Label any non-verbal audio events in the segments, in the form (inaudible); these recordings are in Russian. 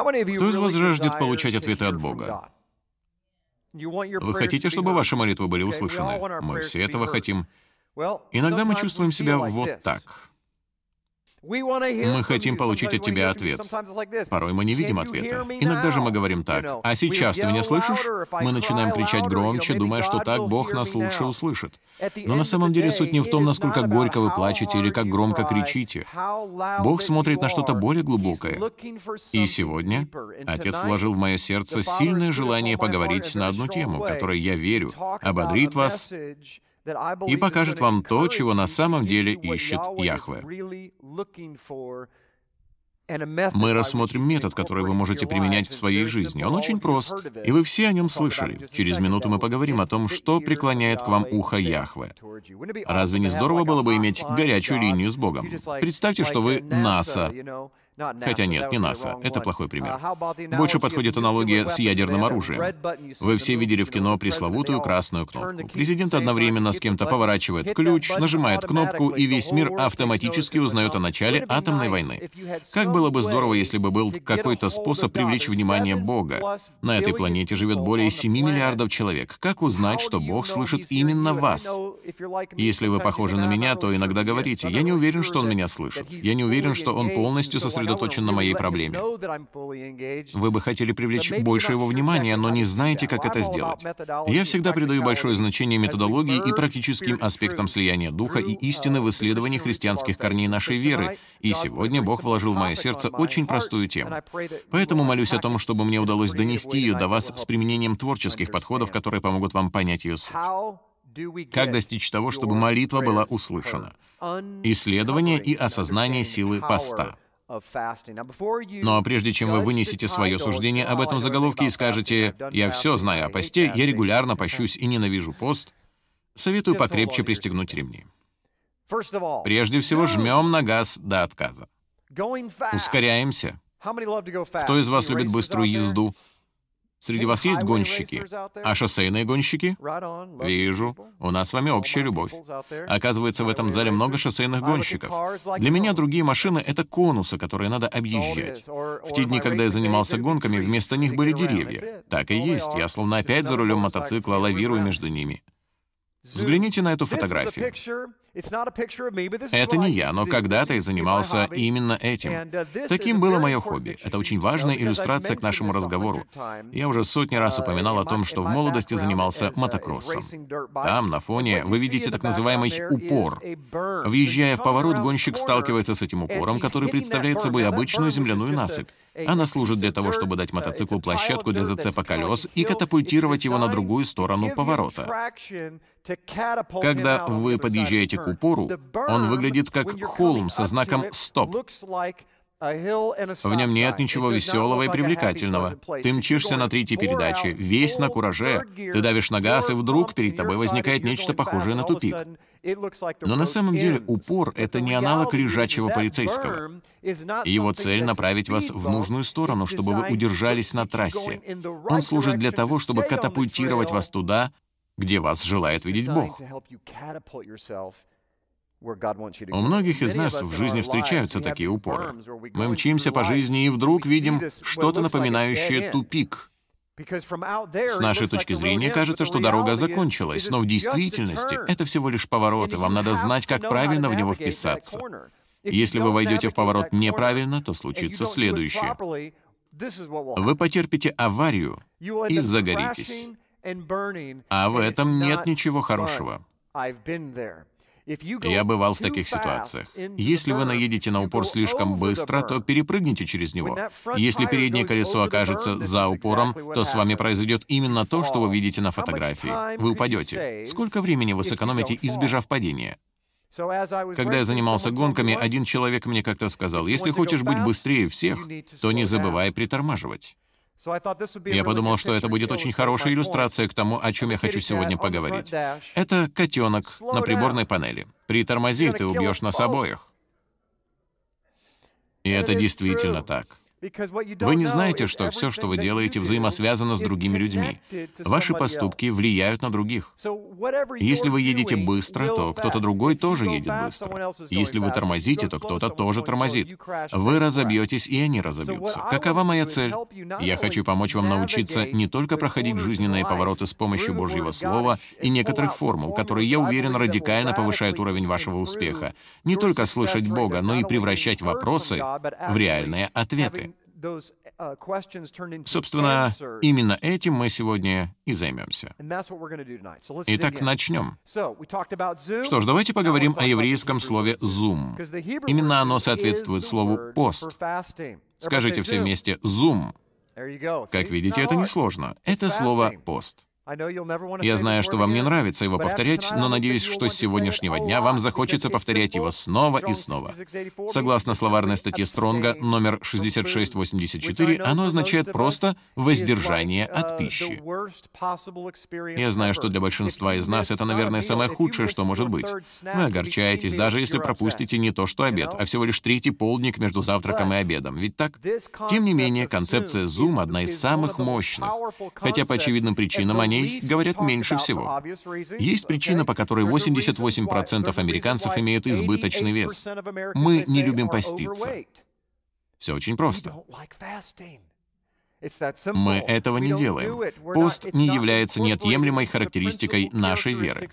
Кто из вас жаждет получать ответы от Бога? Вы хотите, чтобы ваши молитвы были услышаны? Мы все этого хотим. Иногда мы чувствуем себя вот так. Мы хотим получить от тебя ответ. Порой мы не видим ответа. Иногда же мы говорим так. А сейчас ты меня слышишь? Мы начинаем кричать громче, думая, что так Бог нас лучше услышит. Но на самом деле суть не в том, насколько горько вы плачете или как громко кричите. Бог смотрит на что-то более глубокое. И сегодня Отец вложил в мое сердце сильное желание поговорить на одну тему, которой я верю, ободрит вас и покажет вам то, чего на самом деле ищет Яхве. Мы рассмотрим метод, который вы можете применять в своей жизни. Он очень прост, и вы все о нем слышали. Через минуту мы поговорим о том, что преклоняет к вам ухо Яхве. Разве не здорово было бы иметь горячую линию с Богом? Представьте, что вы НАСА, Хотя нет, не НАСА. Это плохой пример. Больше подходит аналогия с ядерным оружием. Вы все видели в кино пресловутую красную кнопку. Президент одновременно с кем-то поворачивает ключ, нажимает кнопку, и весь мир автоматически узнает о начале атомной войны. Как было бы здорово, если бы был какой-то способ привлечь внимание Бога. На этой планете живет более 7 миллиардов человек. Как узнать, что Бог слышит именно вас? Если вы похожи на меня, то иногда говорите, «Я не уверен, что Он меня слышит. Я не уверен, что Он полностью сосредоточен сосредоточен на моей проблеме. Вы бы хотели привлечь больше его внимания, но не знаете, как это сделать. Я всегда придаю большое значение методологии и практическим аспектам слияния духа и истины в исследовании христианских корней нашей веры, и сегодня Бог вложил в мое сердце очень простую тему. Поэтому молюсь о том, чтобы мне удалось донести ее до вас с применением творческих подходов, которые помогут вам понять ее суть. Как достичь того, чтобы молитва была услышана? Исследование и осознание силы поста. Но прежде чем вы вынесете свое суждение об этом заголовке и скажете «я все знаю о посте, я регулярно пощусь и ненавижу пост», советую покрепче пристегнуть ремни. Прежде всего жмем на газ до отказа. Ускоряемся. Кто из вас любит быструю езду? Среди вас есть гонщики? А шоссейные гонщики? Вижу. У нас с вами общая любовь. Оказывается, в этом зале много шоссейных гонщиков. Для меня другие машины — это конусы, которые надо объезжать. В те дни, когда я занимался гонками, вместо них были деревья. Так и есть. Я словно опять за рулем мотоцикла лавирую между ними. Взгляните на эту фотографию. Это не я, но когда-то я занимался именно этим. Uh, Таким было мое хобби. Это очень важная иллюстрация к нашему разговору. Я уже сотни раз uh, упоминал о том, что в молодости занимался uh, мотокроссом. Там, на фоне, вы видите так называемый упор. Въезжая в поворот, гонщик сталкивается с этим упором, который представляет собой обычную земляную насыпь. Она служит для того, чтобы дать мотоциклу площадку для зацепа колес и катапультировать его на другую сторону поворота. Когда вы подъезжаете к упору, он выглядит как холм со знаком «Стоп». В нем нет ничего веселого и привлекательного. Ты мчишься на третьей передаче, весь на кураже. Ты давишь на газ, и вдруг перед тобой возникает нечто похожее на тупик. Но на самом деле упор — это не аналог лежачего полицейского. Его цель — направить вас в нужную сторону, чтобы вы удержались на трассе. Он служит для того, чтобы катапультировать вас туда, где вас желает видеть Бог. У многих из нас в жизни встречаются такие упоры. Мы мчимся по жизни и вдруг видим что-то напоминающее тупик. С нашей точки зрения кажется, что дорога закончилась, но в действительности это всего лишь поворот, и вам надо знать, как правильно в него вписаться. Если вы войдете в поворот неправильно, то случится следующее. Вы потерпите аварию и загоритесь. А в этом нет ничего хорошего. Я бывал в таких ситуациях. Если вы наедете на упор слишком быстро, то перепрыгните через него. Если переднее колесо окажется за упором, то с вами произойдет именно то, что вы видите на фотографии. Вы упадете. Сколько времени вы сэкономите, избежав падения? Когда я занимался гонками, один человек мне как-то сказал, если хочешь быть быстрее всех, то не забывай притормаживать. Я подумал, что это будет очень хорошая иллюстрация к тому, о чем я хочу сегодня поговорить. Это котенок на приборной панели. Притормози, ты убьешь нас обоих. И это действительно так. Вы не знаете, что все, что вы делаете, взаимосвязано с другими людьми. Ваши поступки влияют на других. Если вы едете быстро, то кто-то другой тоже едет быстро. Если вы тормозите, то кто-то тоже тормозит. Вы разобьетесь, и они разобьются. Какова моя цель? Я хочу помочь вам научиться не только проходить жизненные повороты с помощью Божьего Слова и некоторых формул, которые, я уверен, радикально повышают уровень вашего успеха. Не только слышать Бога, но и превращать вопросы в реальные ответы. Uh, Собственно, именно этим мы сегодня и займемся. Итак, начнем. Что ж, давайте поговорим о еврейском слове «зум». Именно оно соответствует слову «пост». Скажите все вместе «зум». Как видите, это несложно. Это слово «пост». Я знаю, что вам не нравится его повторять, но надеюсь, что с сегодняшнего дня вам захочется повторять его снова и снова. Согласно словарной статье Стронга номер 6684, оно означает просто «воздержание от пищи». Я знаю, что для большинства из нас это, наверное, самое худшее, что может быть. Вы огорчаетесь, даже если пропустите не то что обед, а всего лишь третий полдник между завтраком и обедом. Ведь так? Тем не менее, концепция Zoom одна из самых мощных, хотя по очевидным причинам они ней говорят меньше всего. Есть причина, по которой 88% американцев имеют избыточный вес. Мы не любим поститься. Все очень просто. Мы этого не делаем. Пост не является неотъемлемой характеристикой нашей веры.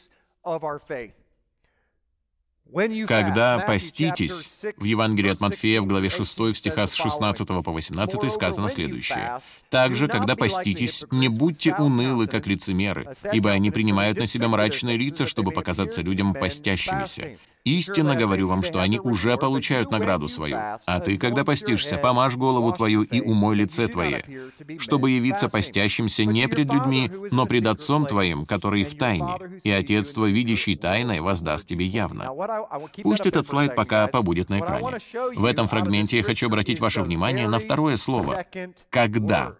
Когда поститесь, в Евангелии от Матфея в главе 6 в стихах с 16 по 18 сказано следующее. «Также, когда поститесь, не будьте унылы, как лицемеры, ибо они принимают на себя мрачные лица, чтобы показаться людям постящимися. Истинно говорю вам, что они уже получают награду свою. А ты, когда постишься, помажь голову твою и умой лице твое, чтобы явиться постящимся не пред людьми, но пред Отцом твоим, который в тайне, и Отец твой, видящий тайное, воздаст тебе явно. Пусть этот слайд пока побудет на экране. В этом фрагменте я хочу обратить ваше внимание на второе слово «когда».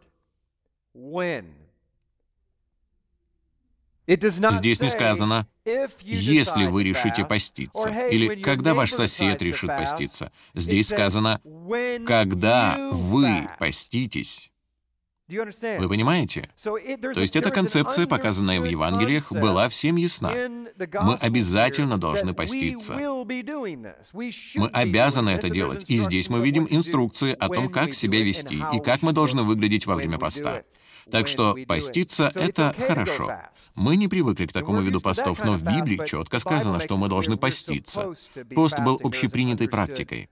Здесь не сказано «если вы решите поститься» или «когда ваш сосед решит поститься». Здесь сказано «когда вы поститесь». Вы понимаете? То есть эта концепция, показанная в Евангелиях, была всем ясна. Мы обязательно должны поститься. Мы обязаны это делать. И здесь мы видим инструкции о том, как себя вести и как мы должны выглядеть во время поста. Так что поститься — это хорошо. Мы не привыкли к такому виду постов, но в Библии четко сказано, что мы должны поститься. Пост был общепринятой практикой.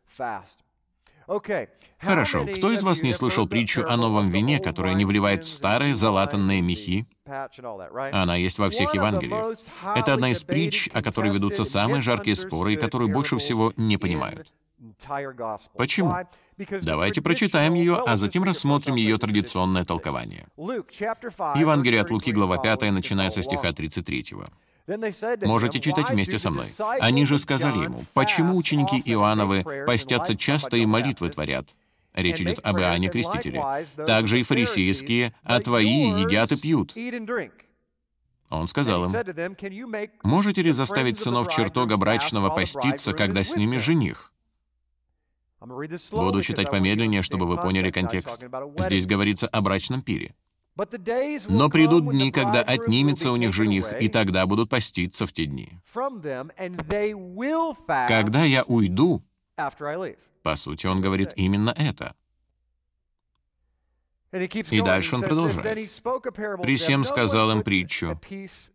Хорошо, кто из вас не слышал притчу о новом вине, которое не вливает в старые залатанные мехи? Она есть во всех Евангелиях. Это одна из притч, о которой ведутся самые жаркие споры и которую больше всего не понимают. Почему? Давайте прочитаем ее, а затем рассмотрим ее традиционное толкование. Евангелие от Луки, глава 5, начиная со стиха 33. Можете читать вместе со мной. Они же сказали ему, «Почему ученики Иоанновы постятся часто и молитвы творят?» Речь идет об Иоанне Крестителе. Также и фарисейские, а твои едят и пьют. Он сказал им, «Можете ли заставить сынов чертога брачного поститься, когда с ними жених?» Буду читать помедленнее, чтобы вы поняли контекст. Здесь говорится о брачном пире. Но придут дни, когда отнимется у них жених, и тогда будут поститься в те дни. Когда я уйду, по сути, он говорит именно это. И дальше он продолжает. «При всем сказал им притчу.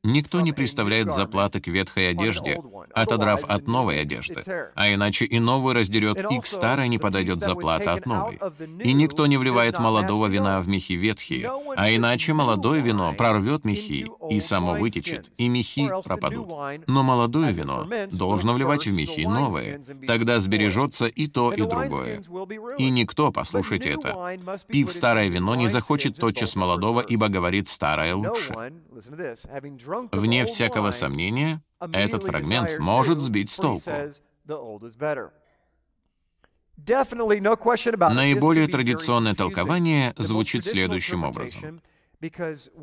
Никто не представляет заплаты к ветхой одежде, отодрав от новой одежды, а иначе и новую раздерет, и к старой не подойдет заплата от новой. И никто не вливает молодого вина в мехи ветхие, а иначе молодое вино прорвет мехи, и само вытечет, и мехи пропадут. Но молодое вино должно вливать в мехи новые, тогда сбережется и то, и другое. И никто, послушайте это, пив старое вино, не захочет тотчас молодого, ибо говорит старое лучше. Вне всякого сомнения, этот фрагмент может сбить с толку. Наиболее традиционное толкование звучит следующим образом.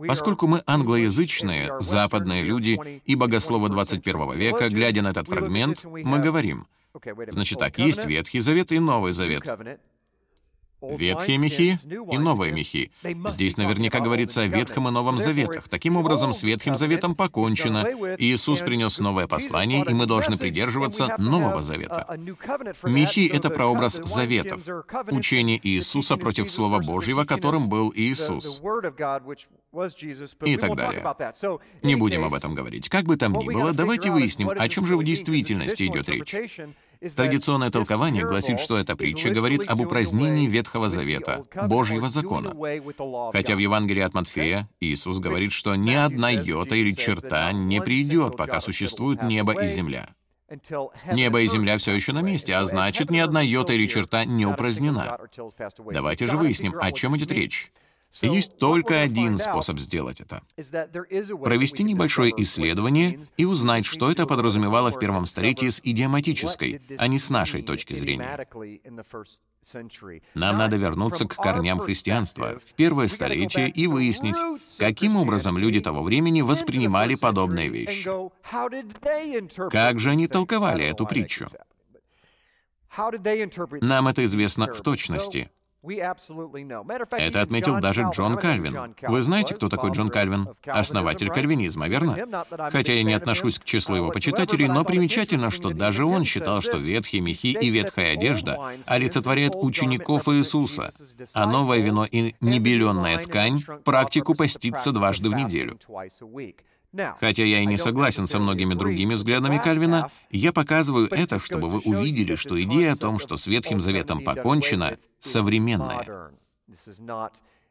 Поскольку мы англоязычные, западные люди и богословы 21 века, глядя на этот фрагмент, мы говорим, значит так, есть Ветхий Завет и Новый Завет. Ветхие мехи и новые мехи. Здесь наверняка говорится о Ветхом и Новом Заветах. Таким образом, с Ветхим Заветом покончено. Иисус принес новое послание, и мы должны придерживаться Нового Завета. Мехи — это прообраз заветов, учение Иисуса против Слова Божьего, которым был Иисус. И так далее. Не будем об этом говорить. Как бы там ни было, давайте выясним, о чем же в действительности идет речь. Традиционное толкование гласит, что эта притча говорит об упразднении Ветхого Завета, Божьего закона. Хотя в Евангелии от Матфея Иисус говорит, что ни одна йота или черта не придет, пока существуют небо и земля. Небо и земля все еще на месте, а значит, ни одна йота или черта не упразднена. Давайте же выясним, о чем идет речь. Есть только один способ сделать это. Провести небольшое исследование и узнать, что это подразумевало в первом столетии с идиоматической, а не с нашей точки зрения. Нам надо вернуться к корням христианства, в первое столетие, и выяснить, каким образом люди того времени воспринимали подобные вещи. Как же они толковали эту притчу? Нам это известно в точности. Это отметил даже Джон Кальвин. Вы знаете, кто такой Джон Кальвин? Основатель кальвинизма, верно? Хотя я не отношусь к числу его почитателей, но примечательно, что даже он считал, что ветхие мехи и ветхая одежда олицетворяют учеников Иисуса, а новое вино и небеленная ткань — практику поститься дважды в неделю. Хотя я и не согласен со многими другими взглядами Кальвина, я показываю это, чтобы вы увидели, что идея о том, что с Ветхим Заветом покончено, современная.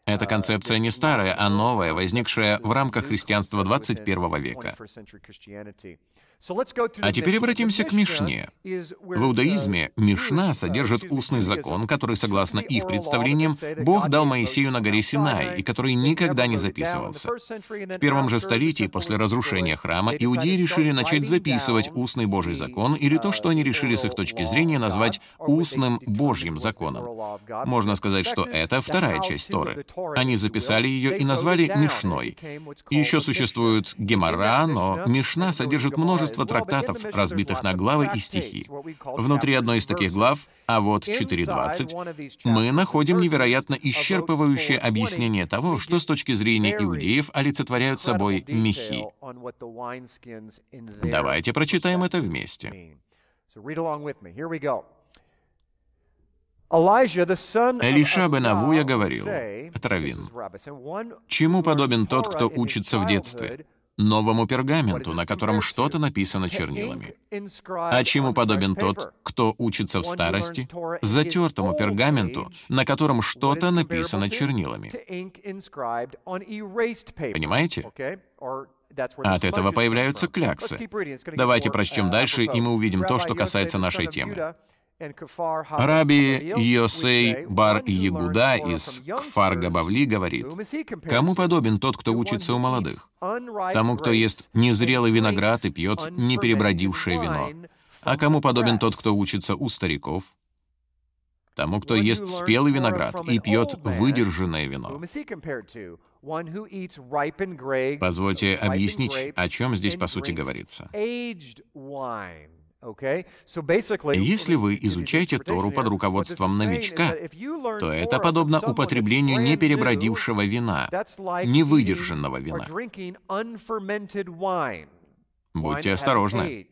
Эта концепция не старая, а новая, возникшая в рамках христианства 21 века. А теперь обратимся к Мишне. В иудаизме Мишна содержит устный закон, который, согласно их представлениям, Бог дал Моисею на горе Синай, и который никогда не записывался. В первом же столетии после разрушения храма иудеи решили начать записывать устный Божий закон, или то, что они решили с их точки зрения назвать устным Божьим законом. Можно сказать, что это вторая часть Торы. Они записали ее и назвали Мишной. Еще существует Гемора, но Мишна содержит множество трактатов, разбитых на главы и стихи. Внутри одной из таких глав, а вот 4.20, мы находим невероятно исчерпывающее объяснение того, что с точки зрения иудеев олицетворяют собой мехи. Давайте прочитаем это вместе. Элиша бен Авуя говорил, это Равин, «Чему подобен тот, кто учится в детстве? новому пергаменту, на котором что-то написано чернилами. А чему подобен тот, кто учится в старости? Затертому пергаменту, на котором что-то написано чернилами. Понимаете? От этого появляются кляксы. Давайте прочтем дальше, и мы увидим то, что касается нашей темы. Раби Йосей бар Ягуда из Кфар Габавли говорит, «Кому подобен тот, кто учится у молодых? Тому, кто ест незрелый виноград и пьет неперебродившее вино. А кому подобен тот, кто учится у стариков? Тому, кто ест спелый виноград и пьет выдержанное вино. Позвольте объяснить, о чем здесь по сути говорится. Если вы изучаете Тору под руководством новичка, то это подобно употреблению неперебродившего вина, невыдержанного вина. Будьте осторожны.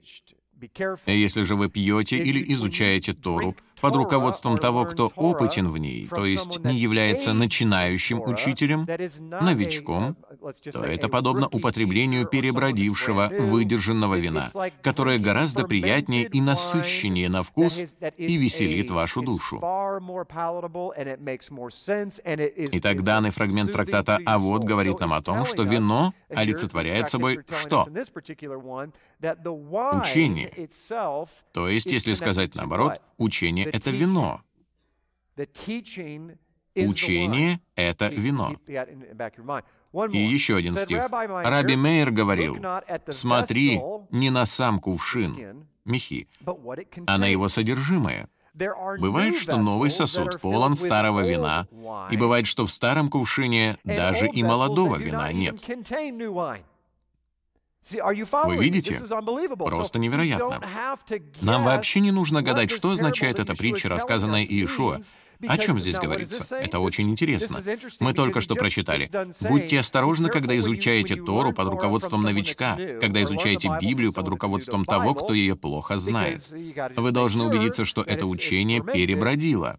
Если же вы пьете или изучаете Тору под руководством того, кто опытен в ней, то есть не является начинающим учителем, новичком, то это подобно употреблению перебродившего, выдержанного вина, которое гораздо приятнее и насыщеннее на вкус и веселит вашу душу. Итак, данный фрагмент трактата «А вот» говорит нам о том, что вино олицетворяет собой что? Учение. То есть, если сказать наоборот, учение — это вино. Учение — это вино. И еще один стих. Раби Мейер говорил, «Смотри не на сам кувшин, мехи, а на его содержимое». Бывает, что новый сосуд полон старого вина, и бывает, что в старом кувшине даже и молодого вина нет. Вы видите? Просто невероятно. Нам вообще не нужно гадать, что означает эта притча, рассказанная Иешуа, О чем здесь говорится? Это очень интересно. Мы только что прочитали. Будьте осторожны, когда изучаете Тору под руководством новичка, когда изучаете Библию под руководством того, кто ее плохо знает. Вы должны убедиться, что это учение перебродило.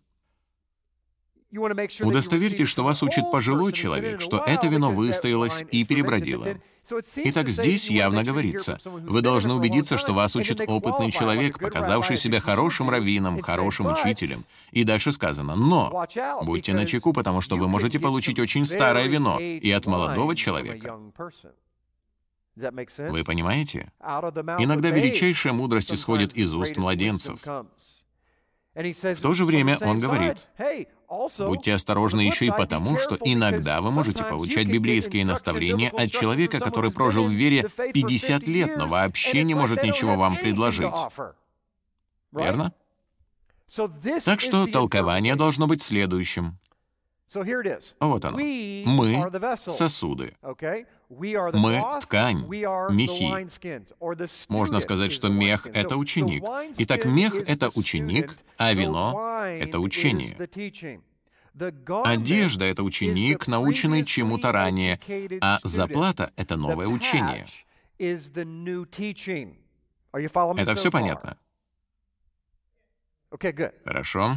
Удостоверьтесь, что вас учит пожилой человек, что это вино выстоялось и перебродило. Итак, здесь явно говорится, вы должны убедиться, что вас учит опытный человек, показавший себя хорошим раввином, хорошим учителем. И дальше сказано, но будьте начеку, потому что вы можете получить очень старое вино и от молодого человека. Вы понимаете? Иногда величайшая мудрость исходит из уст младенцев. В то же время он говорит, Будьте осторожны еще и потому, что иногда вы можете получать библейские наставления от человека, который прожил в вере 50 лет, но вообще не может ничего вам предложить. Верно? Так что толкование должно быть следующим. Вот оно. Мы — сосуды. Мы — ткань, мехи. Можно сказать, что мех — это ученик. Итак, мех — это ученик, а вино — это учение. Одежда — это ученик, наученный чему-то ранее, а заплата — это новое учение. Это все понятно? Хорошо.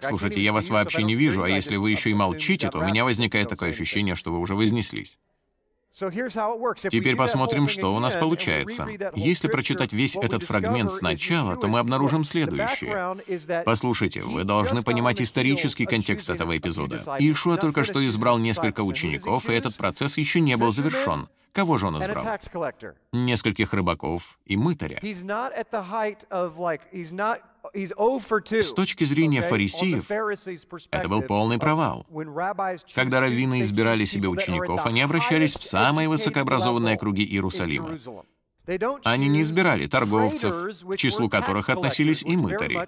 Слушайте, я вас вообще не вижу, а если вы еще и молчите, то у меня возникает такое ощущение, что вы уже вознеслись. Теперь посмотрим, что у нас получается. Если прочитать весь этот фрагмент сначала, то мы обнаружим следующее. Послушайте, вы должны понимать исторический контекст этого эпизода. Иешуа только что избрал несколько учеников, и этот процесс еще не был завершен. Кого же он избрал? Нескольких рыбаков и мытаря. С точки зрения фарисеев, это был полный провал. Когда раввины избирали себе учеников, они обращались в самые высокообразованные круги Иерусалима. Они не избирали торговцев, к числу которых относились и мытари.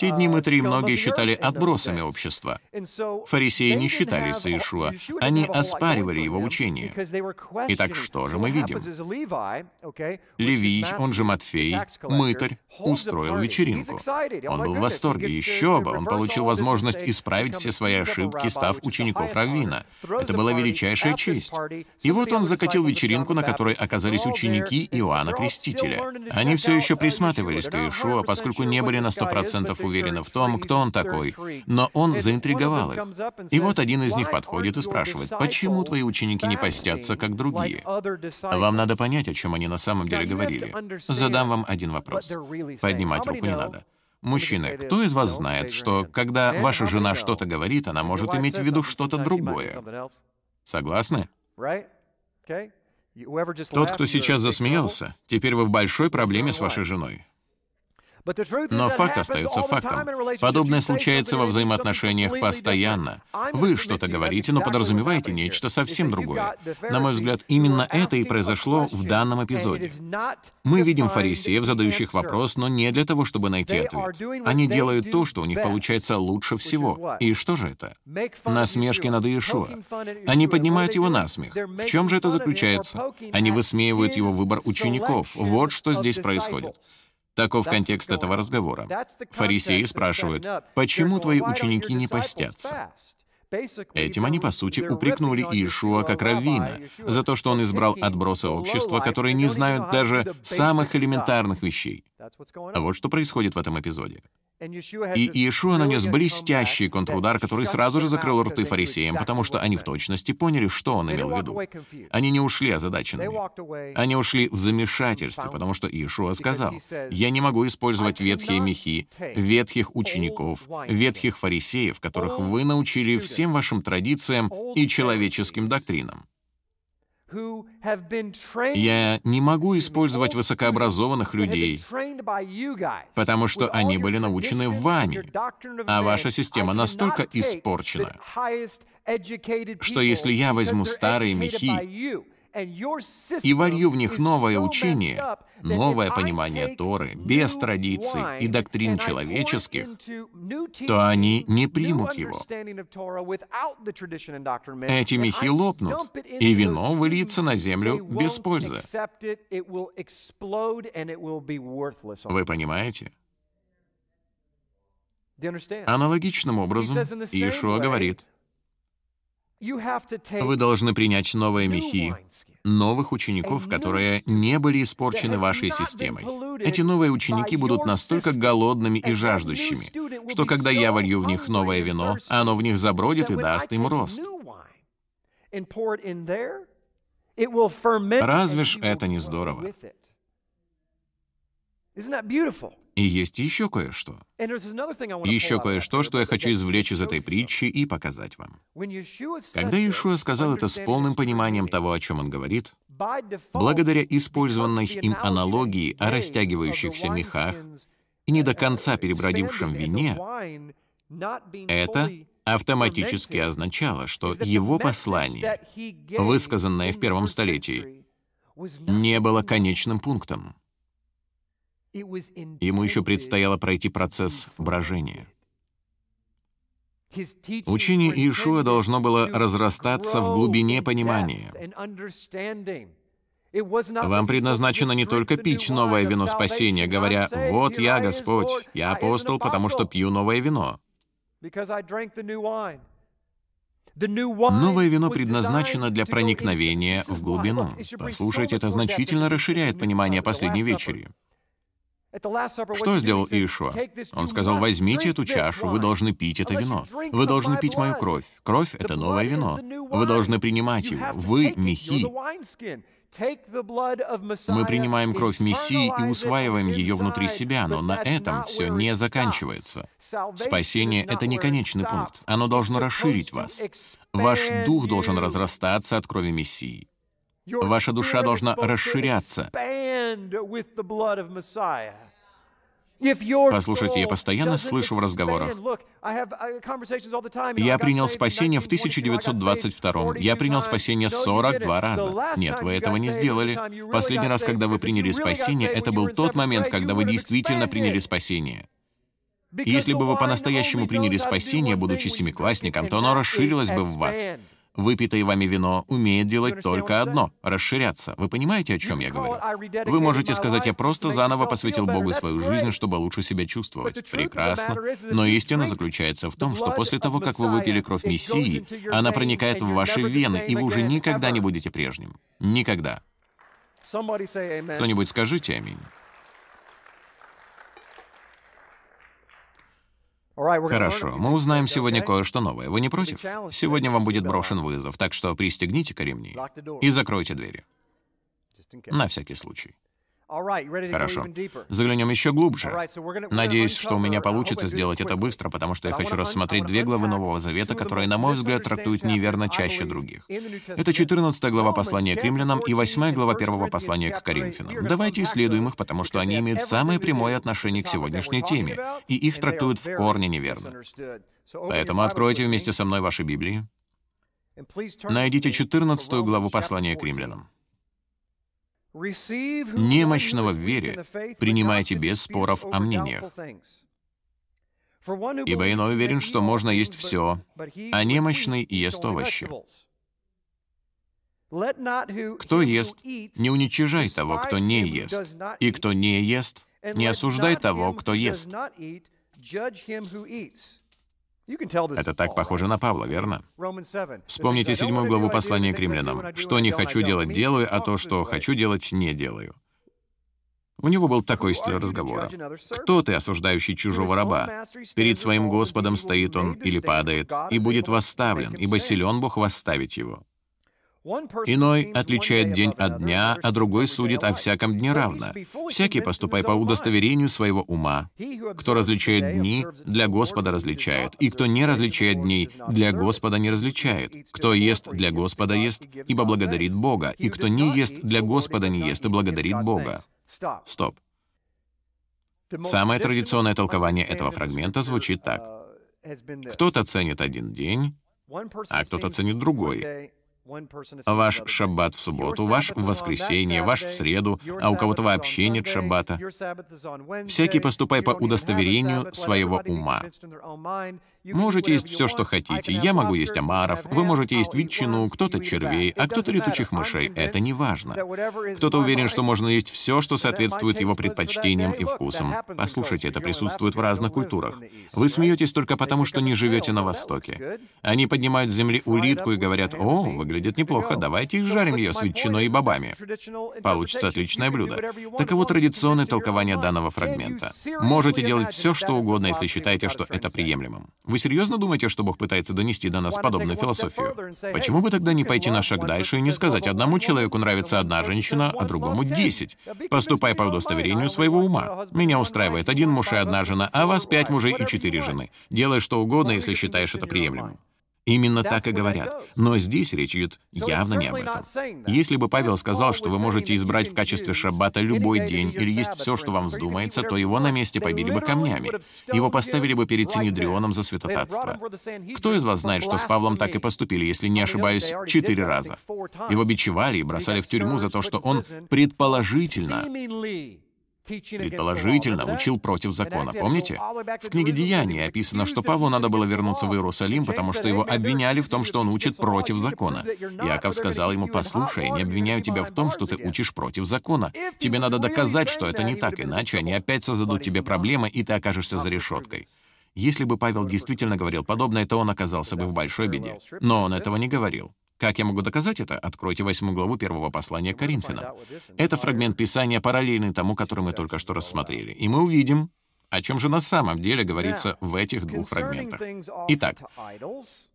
Те дни мытари многие считали отбросами общества. Фарисеи не считались с Иешуа, они оспаривали его учение. Итак, что же мы видим? Левий, он же Матфей, мытарь, устроил вечеринку. Он был в восторге, еще бы, он получил возможность исправить все свои ошибки, став учеников Раввина. Это была величайшая честь. И вот он закатил вечеринку, на которой оказались ученики Иоанна Крестителя. Они все еще присматривались к Иешуа, поскольку не были на сто процентов уверены в том, кто он такой, но он заинтриговал их. И вот один из них подходит и спрашивает, почему твои ученики не постятся, как другие? Вам надо понять, о чем они на самом деле говорили. Задам вам один вопрос. Поднимать руку не надо. Мужчины, кто из вас знает, что когда ваша жена что-то говорит, она может иметь в виду что-то другое? Согласны? Тот, кто сейчас засмеялся, теперь вы в большой проблеме с вашей женой. Но факт остается фактом. Подобное случается во взаимоотношениях постоянно. Вы что-то говорите, но подразумеваете нечто совсем другое. На мой взгляд, именно это и произошло в данном эпизоде. Мы видим фарисеев, задающих вопрос, но не для того, чтобы найти ответ. Они делают то, что у них получается лучше всего. И что же это? Насмешки над Иешуа. Они поднимают его на смех. В чем же это заключается? Они высмеивают его выбор учеников. Вот что здесь происходит. Таков контекст этого разговора. Фарисеи спрашивают, почему твои ученики не постятся? Этим они, по сути, упрекнули Иешуа как раввина за то, что он избрал отбросы общества, которые не знают даже самых элементарных вещей. А вот что происходит в этом эпизоде. И Иешуа нанес блестящий контрудар, который сразу же закрыл рты фарисеям, потому что они в точности поняли, что он имел в виду. Они не ушли озадаченными. Они ушли в замешательстве, потому что Иешуа сказал, «Я не могу использовать ветхие мехи, ветхих учеников, ветхих фарисеев, которых вы научили всем вашим традициям и человеческим доктринам. Я не могу использовать высокообразованных людей, потому что они были научены вами, а ваша система настолько испорчена, что если я возьму старые мехи и волью в них новое учение, новое понимание Торы, без традиций и доктрин человеческих, то они не примут его. Эти мехи лопнут, и вино выльется на землю без пользы. Вы понимаете? Аналогичным образом Иешуа говорит, вы должны принять новые мехи, новых учеников, которые не были испорчены вашей системой. Эти новые ученики будут настолько голодными и жаждущими, что когда я волью в них новое вино, оно в них забродит и даст им рост. Разве ж это не здорово? И есть еще кое-что. Еще кое-что, что я хочу извлечь из этой притчи и показать вам. Когда Иешуа сказал это с полным пониманием того, о чем он говорит, благодаря использованной им аналогии о растягивающихся мехах и не до конца перебродившем вине, это автоматически означало, что его послание, высказанное в первом столетии, не было конечным пунктом. Ему еще предстояло пройти процесс брожения. Учение Иешуа должно было разрастаться в глубине понимания. Вам предназначено не только пить новое вино спасения, говоря, «Вот я, Господь, я апостол, потому что пью новое вино». Новое вино предназначено для проникновения в глубину. Послушайте, это значительно расширяет понимание последней вечери. Что сделал Иешуа? Он сказал, возьмите эту чашу, вы должны пить это вино. Вы должны пить мою кровь. Кровь — это новое вино. Вы должны принимать его. Вы — мехи. Мы принимаем кровь Мессии и усваиваем ее внутри себя, но на этом все не заканчивается. Спасение — это не конечный пункт. Оно должно расширить вас. Ваш дух должен разрастаться от крови Мессии. Ваша душа должна расширяться. Послушайте, я постоянно слышу в разговорах. Я принял спасение в 1922 Я принял спасение 42 раза. Нет, вы этого не сделали. Последний раз, когда вы приняли спасение, это был тот момент, когда вы действительно приняли спасение. Если бы вы по-настоящему приняли спасение, будучи семиклассником, то оно расширилось бы в вас. Выпитое вами вино умеет делать только одно — расширяться. Вы понимаете, о чем я говорю? Вы можете сказать, я просто заново посвятил Богу свою жизнь, чтобы лучше себя чувствовать. Прекрасно. Но истина заключается в том, что после того, как вы выпили кровь Мессии, она проникает в ваши вены, и вы уже никогда не будете прежним. Никогда. Кто-нибудь скажите «Аминь». Хорошо, мы узнаем сегодня кое-что новое. Вы не против? Сегодня вам будет брошен вызов, так что пристегните-ка ремни и закройте двери. На всякий случай. Хорошо. Заглянем еще глубже. Надеюсь, что у меня получится сделать это быстро, потому что я хочу рассмотреть две главы Нового Завета, которые, на мой взгляд, трактуют неверно чаще других. Это 14 глава послания к римлянам и 8 глава первого послания к коринфянам. Давайте исследуем их, потому что они имеют самое прямое отношение к сегодняшней теме, и их трактуют в корне неверно. Поэтому откройте вместе со мной ваши Библии. Найдите 14 главу послания к римлянам. Немощного в вере принимайте без споров о мнениях. Ибо иной уверен, что можно есть все, а немощный ест овощи. Кто ест, не уничижай того, кто не ест, и кто не ест, не осуждай того, кто ест. Это так похоже на Павла, верно? Вспомните седьмую главу послания к римлянам. «Что не хочу делать, делаю, а то, что хочу делать, не делаю». У него был такой стиль разговора. «Кто ты, осуждающий чужого раба? Перед своим Господом стоит он или падает, и будет восставлен, ибо силен Бог восставить его». Иной отличает день от дня, а другой судит о всяком дне равно. Всякий поступай по удостоверению своего ума. Кто различает дни, для Господа различает, и кто не различает дней, для Господа не различает. Кто ест, для Господа ест, ибо благодарит Бога, и кто не ест, для Господа не ест, и благодарит Бога. Стоп. Самое традиционное толкование этого фрагмента звучит так. Кто-то ценит один день, а кто-то ценит другой. Ваш шаббат в субботу, ваш в воскресенье, ваш в среду, а у кого-то вообще нет шаббата. Всякий поступай по удостоверению своего ума. Можете есть все, что хотите. Я могу есть омаров, вы можете есть ветчину, кто-то червей, а кто-то летучих мышей. Это не важно. Кто-то уверен, что можно есть все, что соответствует его предпочтениям и вкусам. Послушайте, это присутствует в разных культурах. Вы смеетесь только потому, что не живете на Востоке. Они поднимают с земли улитку и говорят, «О, выглядит неплохо, давайте изжарим ее с ветчиной и бобами». Получится отличное блюдо. Таково традиционное толкование данного фрагмента. Можете делать все, что угодно, если считаете, что это приемлемым. Вы серьезно думаете, что Бог пытается донести до нас подобную философию? Почему бы тогда не пойти на шаг дальше и не сказать, одному человеку нравится одна женщина, а другому десять? Поступай по удостоверению своего ума. Меня устраивает один муж и одна жена, а вас пять мужей и четыре жены. Делай что угодно, если считаешь это приемлемым. Именно так и говорят. Но здесь речь идет явно не об этом. Если бы Павел сказал, что вы можете избрать в качестве шаббата любой день или есть все, что вам вздумается, то его на месте побили бы камнями. Его поставили бы перед Синедрионом за святотатство. Кто из вас знает, что с Павлом так и поступили, если не ошибаюсь, четыре раза? Его бичевали и бросали в тюрьму за то, что он предположительно предположительно учил против закона. Помните? В книге «Деяния» описано, что Павлу надо было вернуться в Иерусалим, потому что его обвиняли в том, что он учит против закона. Иаков сказал ему, «Послушай, не обвиняю тебя в том, что ты учишь против закона. Тебе надо доказать, что это не так, иначе они опять создадут тебе проблемы, и ты окажешься за решеткой». Если бы Павел действительно говорил подобное, то он оказался бы в большой беде. Но он этого не говорил. Как я могу доказать это? Откройте восьмую главу первого послания Коринфянам. Это фрагмент Писания, параллельный тому, который мы только что рассмотрели. И мы увидим, о чем же на самом деле говорится в этих двух фрагментах. Итак,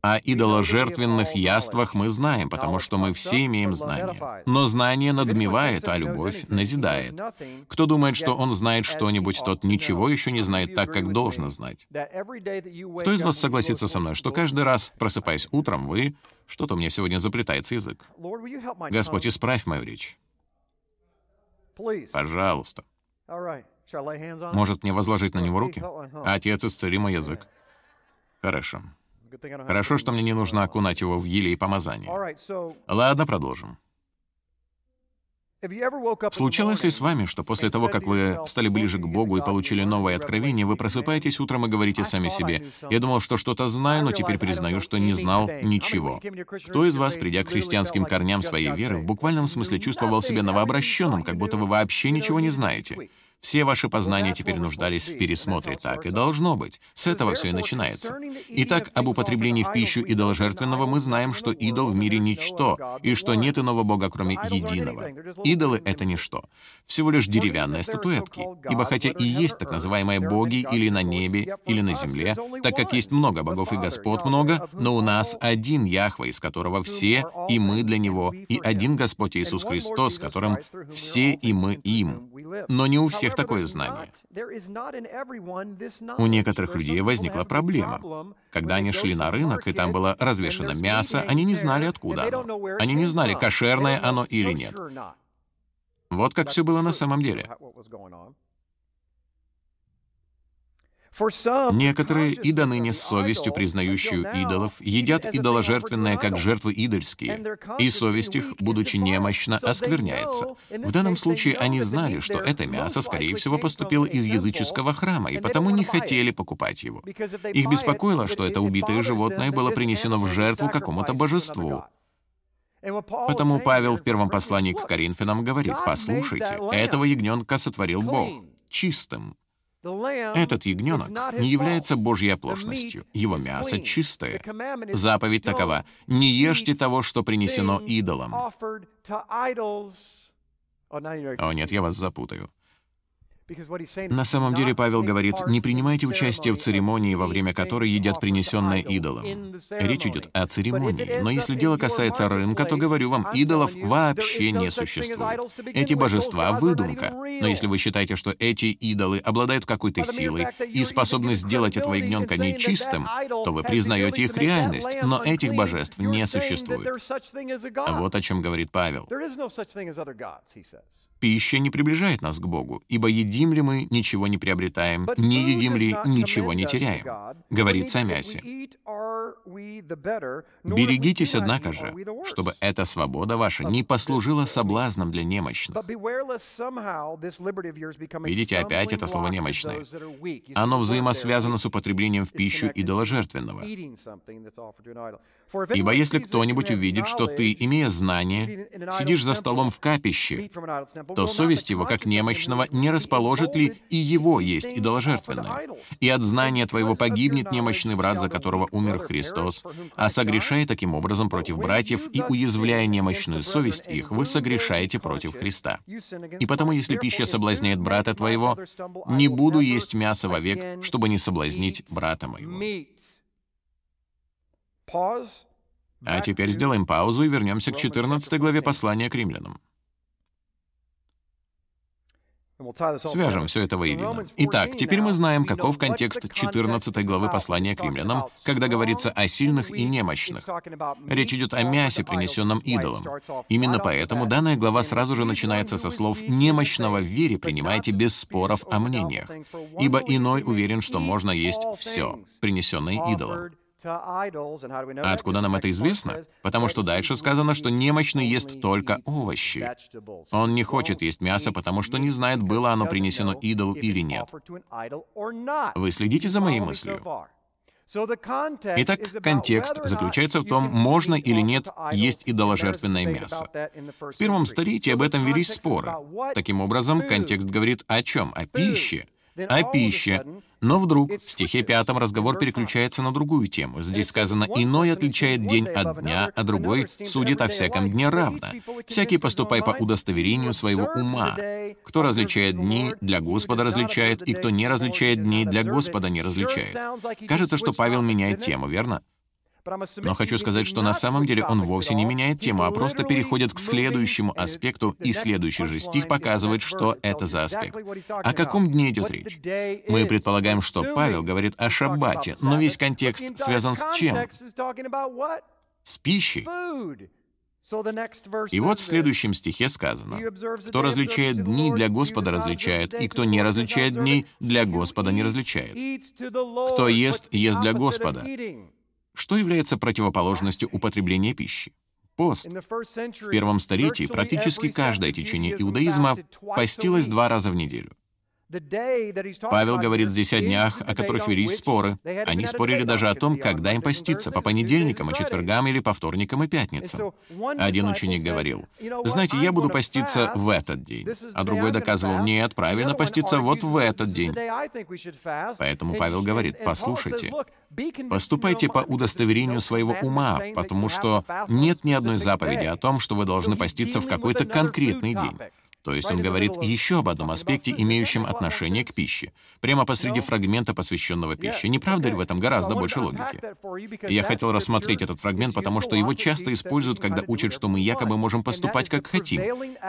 о идоложертвенных яствах мы знаем, потому что мы все имеем знание. Но знание надмевает, а любовь назидает. Кто думает, что он знает что-нибудь, тот ничего еще не знает так, как должно знать. Кто из вас согласится со мной, что каждый раз, просыпаясь утром, вы что-то у меня сегодня заплетается язык. Господь, исправь мою речь. Пожалуйста. Может, мне возложить на него руки? Отец, исцели мой язык. Хорошо. Хорошо, что мне не нужно окунать его в еле и помазание. Ладно, продолжим. Случалось ли с вами, что после того, как вы стали ближе к Богу и получили новое откровение, вы просыпаетесь утром и говорите сами себе, «Я думал, что что-то знаю, но теперь признаю, что не знал ничего». Кто из вас, придя к христианским корням своей веры, в буквальном смысле чувствовал себя новообращенным, как будто вы вообще ничего не знаете? Все ваши познания теперь нуждались в пересмотре. Так и должно быть. С этого все и начинается. Итак, об употреблении в пищу идоложертвенного мы знаем, что идол в мире ничто, и что нет иного бога, кроме единого. Идолы — это ничто. Всего лишь деревянные статуэтки. Ибо хотя и есть так называемые боги или на небе, или на земле, так как есть много богов и господ много, но у нас один Яхва, из которого все, и мы для него, и один Господь Иисус Христос, которым все и мы им. Но не у всех такое знание. У некоторых людей возникла проблема. Когда они шли на рынок, и там было развешено мясо, они не знали, откуда оно. Они не знали, кошерное оно или нет. Вот как все было на самом деле. Некоторые, и до ныне с совестью признающую идолов, едят идоложертвенное как жертвы идольские, и совесть их, будучи немощна, оскверняется. В данном случае они знали, что это мясо, скорее всего, поступило из языческого храма, и потому не хотели покупать его. Их беспокоило, что это убитое животное было принесено в жертву какому-то божеству. Потому Павел в первом послании к Коринфянам говорит, «Послушайте, этого ягненка сотворил Бог, чистым, этот ягненок не является Божьей оплошностью. Его мясо чистое. Заповедь такова — не ешьте того, что принесено идолам. О нет, я вас запутаю. На самом деле Павел говорит, не принимайте участие в церемонии, во время которой едят принесенное идолом. Речь идет о церемонии, но если дело касается рынка, то говорю вам, идолов вообще не существует. Эти божества — выдумка. Но если вы считаете, что эти идолы обладают какой-то силой и способны сделать этого ягненка нечистым, то вы признаете их реальность, но этих божеств не существует. Вот о чем говорит Павел. Пища не приближает нас к Богу, ибо единственное едим ли мы, ничего не приобретаем, не едим ли, ничего не теряем. Говорится о мясе. Берегитесь, однако же, чтобы эта свобода ваша не послужила соблазном для немощных. Видите, опять это слово «немощное». Оно взаимосвязано с употреблением в пищу идоложертвенного. Ибо если кто-нибудь увидит, что ты, имея знание, сидишь за столом в капище, то совесть его, как немощного, не расположит ли и его есть идоложертвенное. И от знания твоего погибнет немощный брат, за которого умер Христос, а согрешая таким образом против братьев и уязвляя немощную совесть их, вы согрешаете против Христа. И потому, если пища соблазняет брата твоего, не буду есть мясо вовек, чтобы не соблазнить брата моего. А теперь сделаем паузу и вернемся к 14 главе послания к римлянам. Свяжем все это воедино. Итак, теперь мы знаем, каков контекст 14 главы послания к римлянам, когда говорится о сильных и немощных. Речь идет о мясе, принесенном идолом. Именно поэтому данная глава сразу же начинается со слов «немощного в вере принимайте без споров о мнениях, ибо иной уверен, что можно есть все, принесенное идолом». А откуда нам это известно? Потому что дальше сказано, что немощный ест только овощи. Он не хочет есть мясо, потому что не знает, было оно принесено идолу или нет. Вы следите за моей мыслью? Итак, контекст заключается в том, можно или нет есть идоложертвенное мясо. В первом столетии об этом велись споры. Таким образом, контекст говорит о чем? О пище. О пище. Но вдруг в стихе пятом разговор переключается на другую тему. Здесь сказано «иной отличает день от дня, а другой судит о всяком дне равно. Всякий поступай по удостоверению своего ума. Кто различает дни, для Господа различает, и кто не различает дней, для Господа не различает». Кажется, что Павел меняет тему, верно? Но хочу сказать, что на самом деле он вовсе не меняет тему, а просто переходит к следующему аспекту, и следующий же стих показывает, что это за аспект. О каком дне идет речь? Мы предполагаем, что Павел говорит о шаббате, но весь контекст связан с чем? С пищей. И вот в следующем стихе сказано, «Кто различает дни, для Господа различает, и кто не различает дней, для Господа не различает. Кто ест, ест для Господа, что является противоположностью употребления пищи? Пост. В первом столетии практически каждое течение иудаизма постилось два раза в неделю. Павел говорит здесь о днях, о которых велись споры. Они спорили даже о том, когда им поститься, по понедельникам и четвергам или по вторникам и пятницам. Один ученик говорил, «Знаете, я буду поститься в этот день». А другой доказывал, «Нет, правильно поститься вот в этот день». Поэтому Павел говорит, «Послушайте, поступайте по удостоверению своего ума, потому что нет ни одной заповеди о том, что вы должны поститься в какой-то конкретный день». То есть он говорит еще об одном аспекте, имеющем отношение к пище. Прямо посреди фрагмента, посвященного пище. Не правда ли в этом гораздо больше логики? Я хотел рассмотреть этот фрагмент, потому что его часто используют, когда учат, что мы якобы можем поступать как хотим.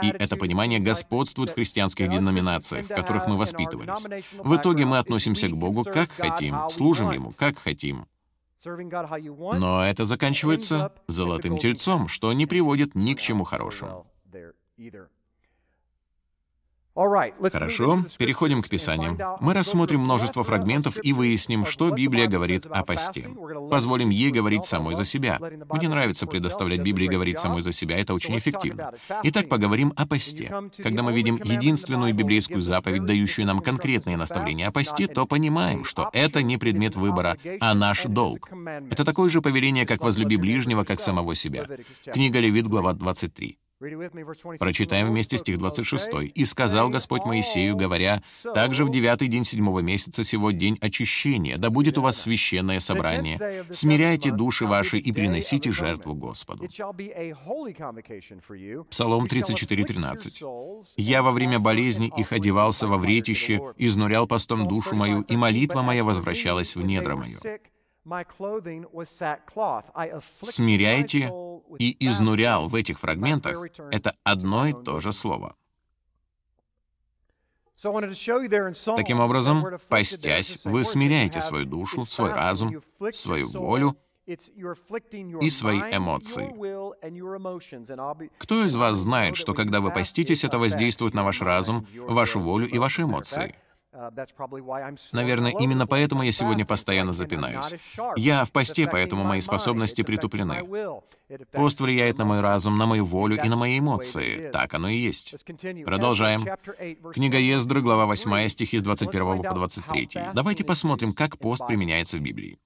И это понимание господствует в христианских деноминациях, в которых мы воспитывались. В итоге мы относимся к Богу как хотим, служим Ему как хотим. Но это заканчивается золотым тельцом, что не приводит ни к чему хорошему. Хорошо, переходим к Писаниям. Мы рассмотрим множество фрагментов и выясним, что Библия говорит о посте. Позволим ей говорить самой за себя. Мне нравится предоставлять Библии говорить самой за себя, это очень эффективно. Итак, поговорим о посте. Когда мы видим единственную библейскую заповедь, дающую нам конкретные наставления о посте, то понимаем, что это не предмет выбора, а наш долг. Это такое же повеление, как «возлюби ближнего, как самого себя». Книга Левит, глава 23. Прочитаем вместе стих 26. «И сказал Господь Моисею, говоря, «Также в девятый день седьмого месяца сего день очищения, да будет у вас священное собрание. Смиряйте души ваши и приносите жертву Господу». Псалом 34:13. «Я во время болезни их одевался во вретище, изнурял постом душу мою, и молитва моя возвращалась в недра мою». Смиряйте и изнурял в этих фрагментах — это одно и то же слово. Таким образом, постясь, вы смиряете свою душу, свой разум, свою волю и свои эмоции. Кто из вас знает, что когда вы поститесь, это воздействует на ваш разум, вашу волю и ваши эмоции? Наверное, именно поэтому я сегодня постоянно запинаюсь. Я в посте, поэтому мои способности притуплены. Пост влияет на мой разум, на мою волю и на мои эмоции. Так оно и есть. Продолжаем. Книга Ездры, глава 8, стихи с 21 по 23. Давайте посмотрим, как пост применяется в Библии.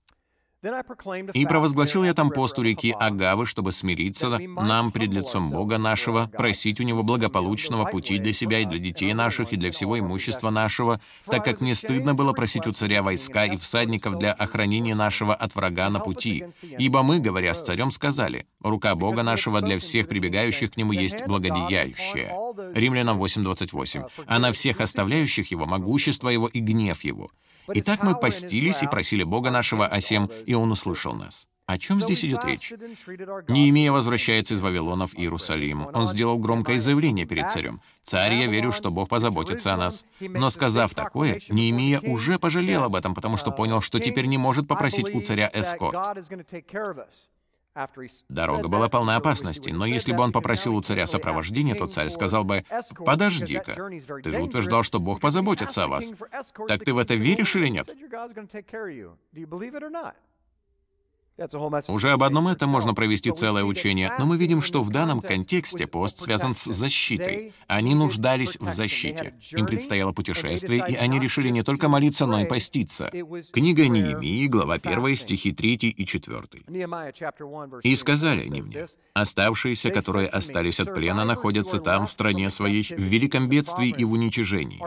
И провозгласил я там пост у реки Агавы, чтобы смириться нам пред лицом Бога нашего, просить у Него благополучного пути для себя и для детей наших, и для всего имущества нашего, так как мне стыдно было просить у царя войска и всадников для охранения нашего от врага на пути. Ибо мы, говоря с царем, сказали, рука Бога нашего для всех прибегающих к Нему есть благодеящая. Римлянам 8.28. А на всех оставляющих Его могущество Его и гнев Его. Итак, мы постились и просили Бога нашего о сем, и Он услышал нас. О чем здесь идет речь? Неемия возвращается из Вавилона в Иерусалим. Он сделал громкое заявление перед царем. «Царь, я верю, что Бог позаботится о нас». Но сказав такое, Неемия уже пожалел об этом, потому что понял, что теперь не может попросить у царя эскорт. Дорога была полна опасностей, но если бы он попросил у царя сопровождения, то царь сказал бы, «Подожди-ка, ты же утверждал, что Бог позаботится о вас. Так ты в это веришь или нет?» Уже об одном этом можно провести целое учение, но мы видим, что в данном контексте пост связан с защитой. Они нуждались в защите. Им предстояло путешествие, и они решили не только молиться, но и поститься. Книга Неемии, глава 1, стихи 3 и 4. «И сказали они мне, оставшиеся, которые остались от плена, находятся там, в стране своей, в великом бедствии и в уничижении.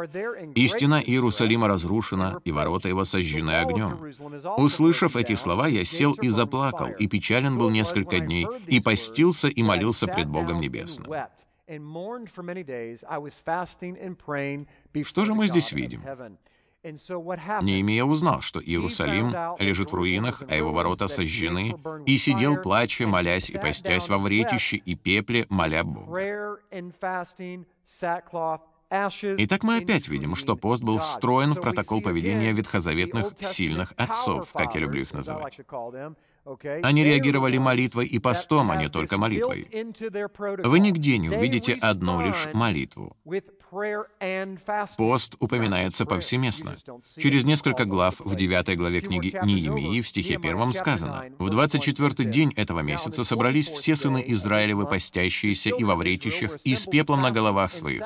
И стена Иерусалима разрушена, и ворота его сожжены огнем. Услышав эти слова, я сел и за заплакал, и печален был несколько дней, и постился и молился пред Богом Небесным. Что же мы здесь видим? Неемия узнал, что Иерусалим лежит в руинах, а его ворота сожжены, и сидел, плача, молясь и постясь во вретище и пепле, моля Бога. Итак, мы опять видим, что пост был встроен в протокол поведения ветхозаветных сильных отцов, как я люблю их называть. Они реагировали молитвой и постом, а не только молитвой. Вы нигде не увидите одну лишь молитву. Пост упоминается повсеместно. Через несколько глав в 9 главе книги Неемии в стихе 1 сказано, «В 24 день этого месяца собрались все сыны Израилевы, постящиеся и во вретищах, и с пеплом на головах своих,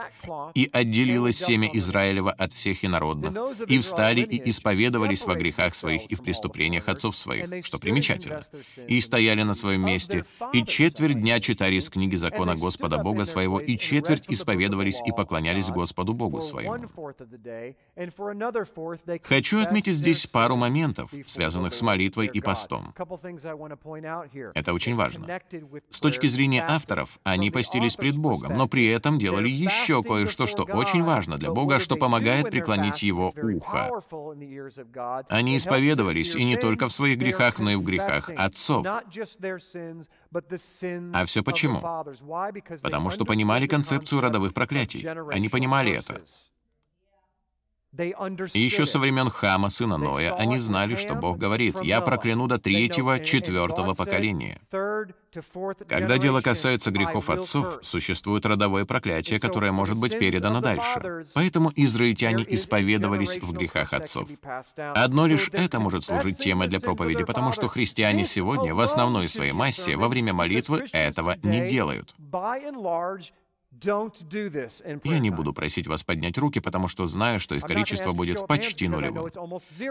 и отделилось семя Израилева от всех инородных, и встали и исповедовались во грехах своих и в преступлениях отцов своих», что примечательно, «и стояли на своем месте, и четверть дня читали из книги закона Господа Бога своего, и четверть исповедовались и поклонялись поклонялись Господу Богу своему. Хочу отметить здесь пару моментов, связанных с молитвой и постом. Это очень важно. С точки зрения авторов, они постились пред Богом, но при этом делали еще кое-что, что очень важно для Бога, что помогает преклонить Его ухо. Они исповедовались и не только в своих грехах, но и в грехах отцов. А все почему? Потому что понимали концепцию родовых проклятий. Они понимали это. И еще со времен Хама, сына Ноя, они знали, что Бог говорит, «Я прокляну до третьего, четвертого поколения». Когда дело касается грехов отцов, существует родовое проклятие, которое может быть передано дальше. Поэтому израильтяне исповедовались в грехах отцов. Одно лишь это может служить темой для проповеди, потому что христиане сегодня в основной своей массе во время молитвы этого не делают. Я не буду просить вас поднять руки, потому что знаю, что их количество будет почти нулевым.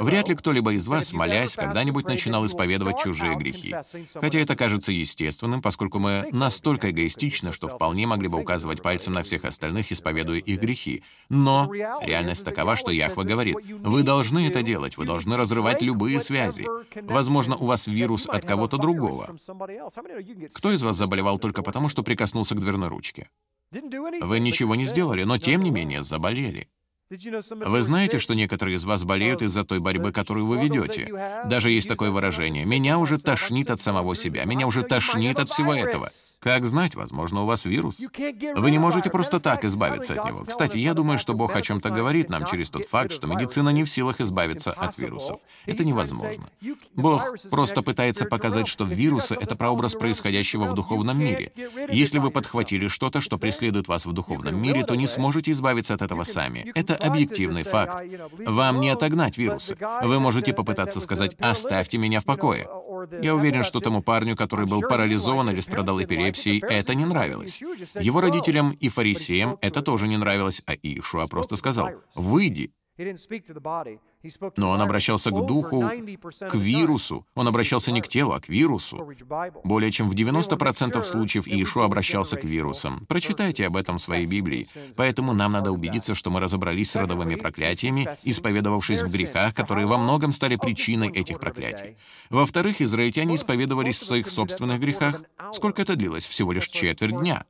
Вряд ли кто-либо из вас, молясь, когда-нибудь начинал исповедовать чужие грехи. Хотя это кажется естественным, поскольку мы настолько эгоистичны, что вполне могли бы указывать пальцем на всех остальных, исповедуя их грехи. Но реальность такова, что Яхва говорит, вы должны это делать, вы должны разрывать любые связи. Возможно, у вас вирус от кого-то другого. Кто из вас заболевал только потому, что прикоснулся к дверной ручке? Вы ничего не сделали, но тем не менее заболели. Вы знаете, что некоторые из вас болеют из-за той борьбы, которую вы ведете. Даже есть такое выражение «меня уже тошнит от самого себя», «меня уже тошнит от всего этого». Как знать, возможно, у вас вирус. Вы не можете просто так избавиться от него. Кстати, я думаю, что Бог о чем-то говорит нам через тот факт, что медицина не в силах избавиться от вирусов. Это невозможно. Бог просто пытается показать, что вирусы — это прообраз происходящего в духовном мире. Если вы подхватили что-то, что преследует вас в духовном мире, то не сможете избавиться от этого сами. Это объективный факт. Вам не отогнать вирусы. Вы можете попытаться сказать «оставьте меня в покое». Я уверен, что тому парню, который был парализован или страдал эпилепсией, это не нравилось. Его родителям и фарисеям это тоже не нравилось, а Иешуа просто сказал «выйди». Но он обращался к духу, к вирусу. Он обращался не к телу, а к вирусу. Более чем в 90% случаев Иешуа обращался к вирусам. Прочитайте об этом в своей Библии. Поэтому нам надо убедиться, что мы разобрались с родовыми проклятиями, исповедовавшись в грехах, которые во многом стали причиной этих проклятий. Во-вторых, израильтяне исповедовались в своих собственных грехах. Сколько это длилось? Всего лишь четверть дня.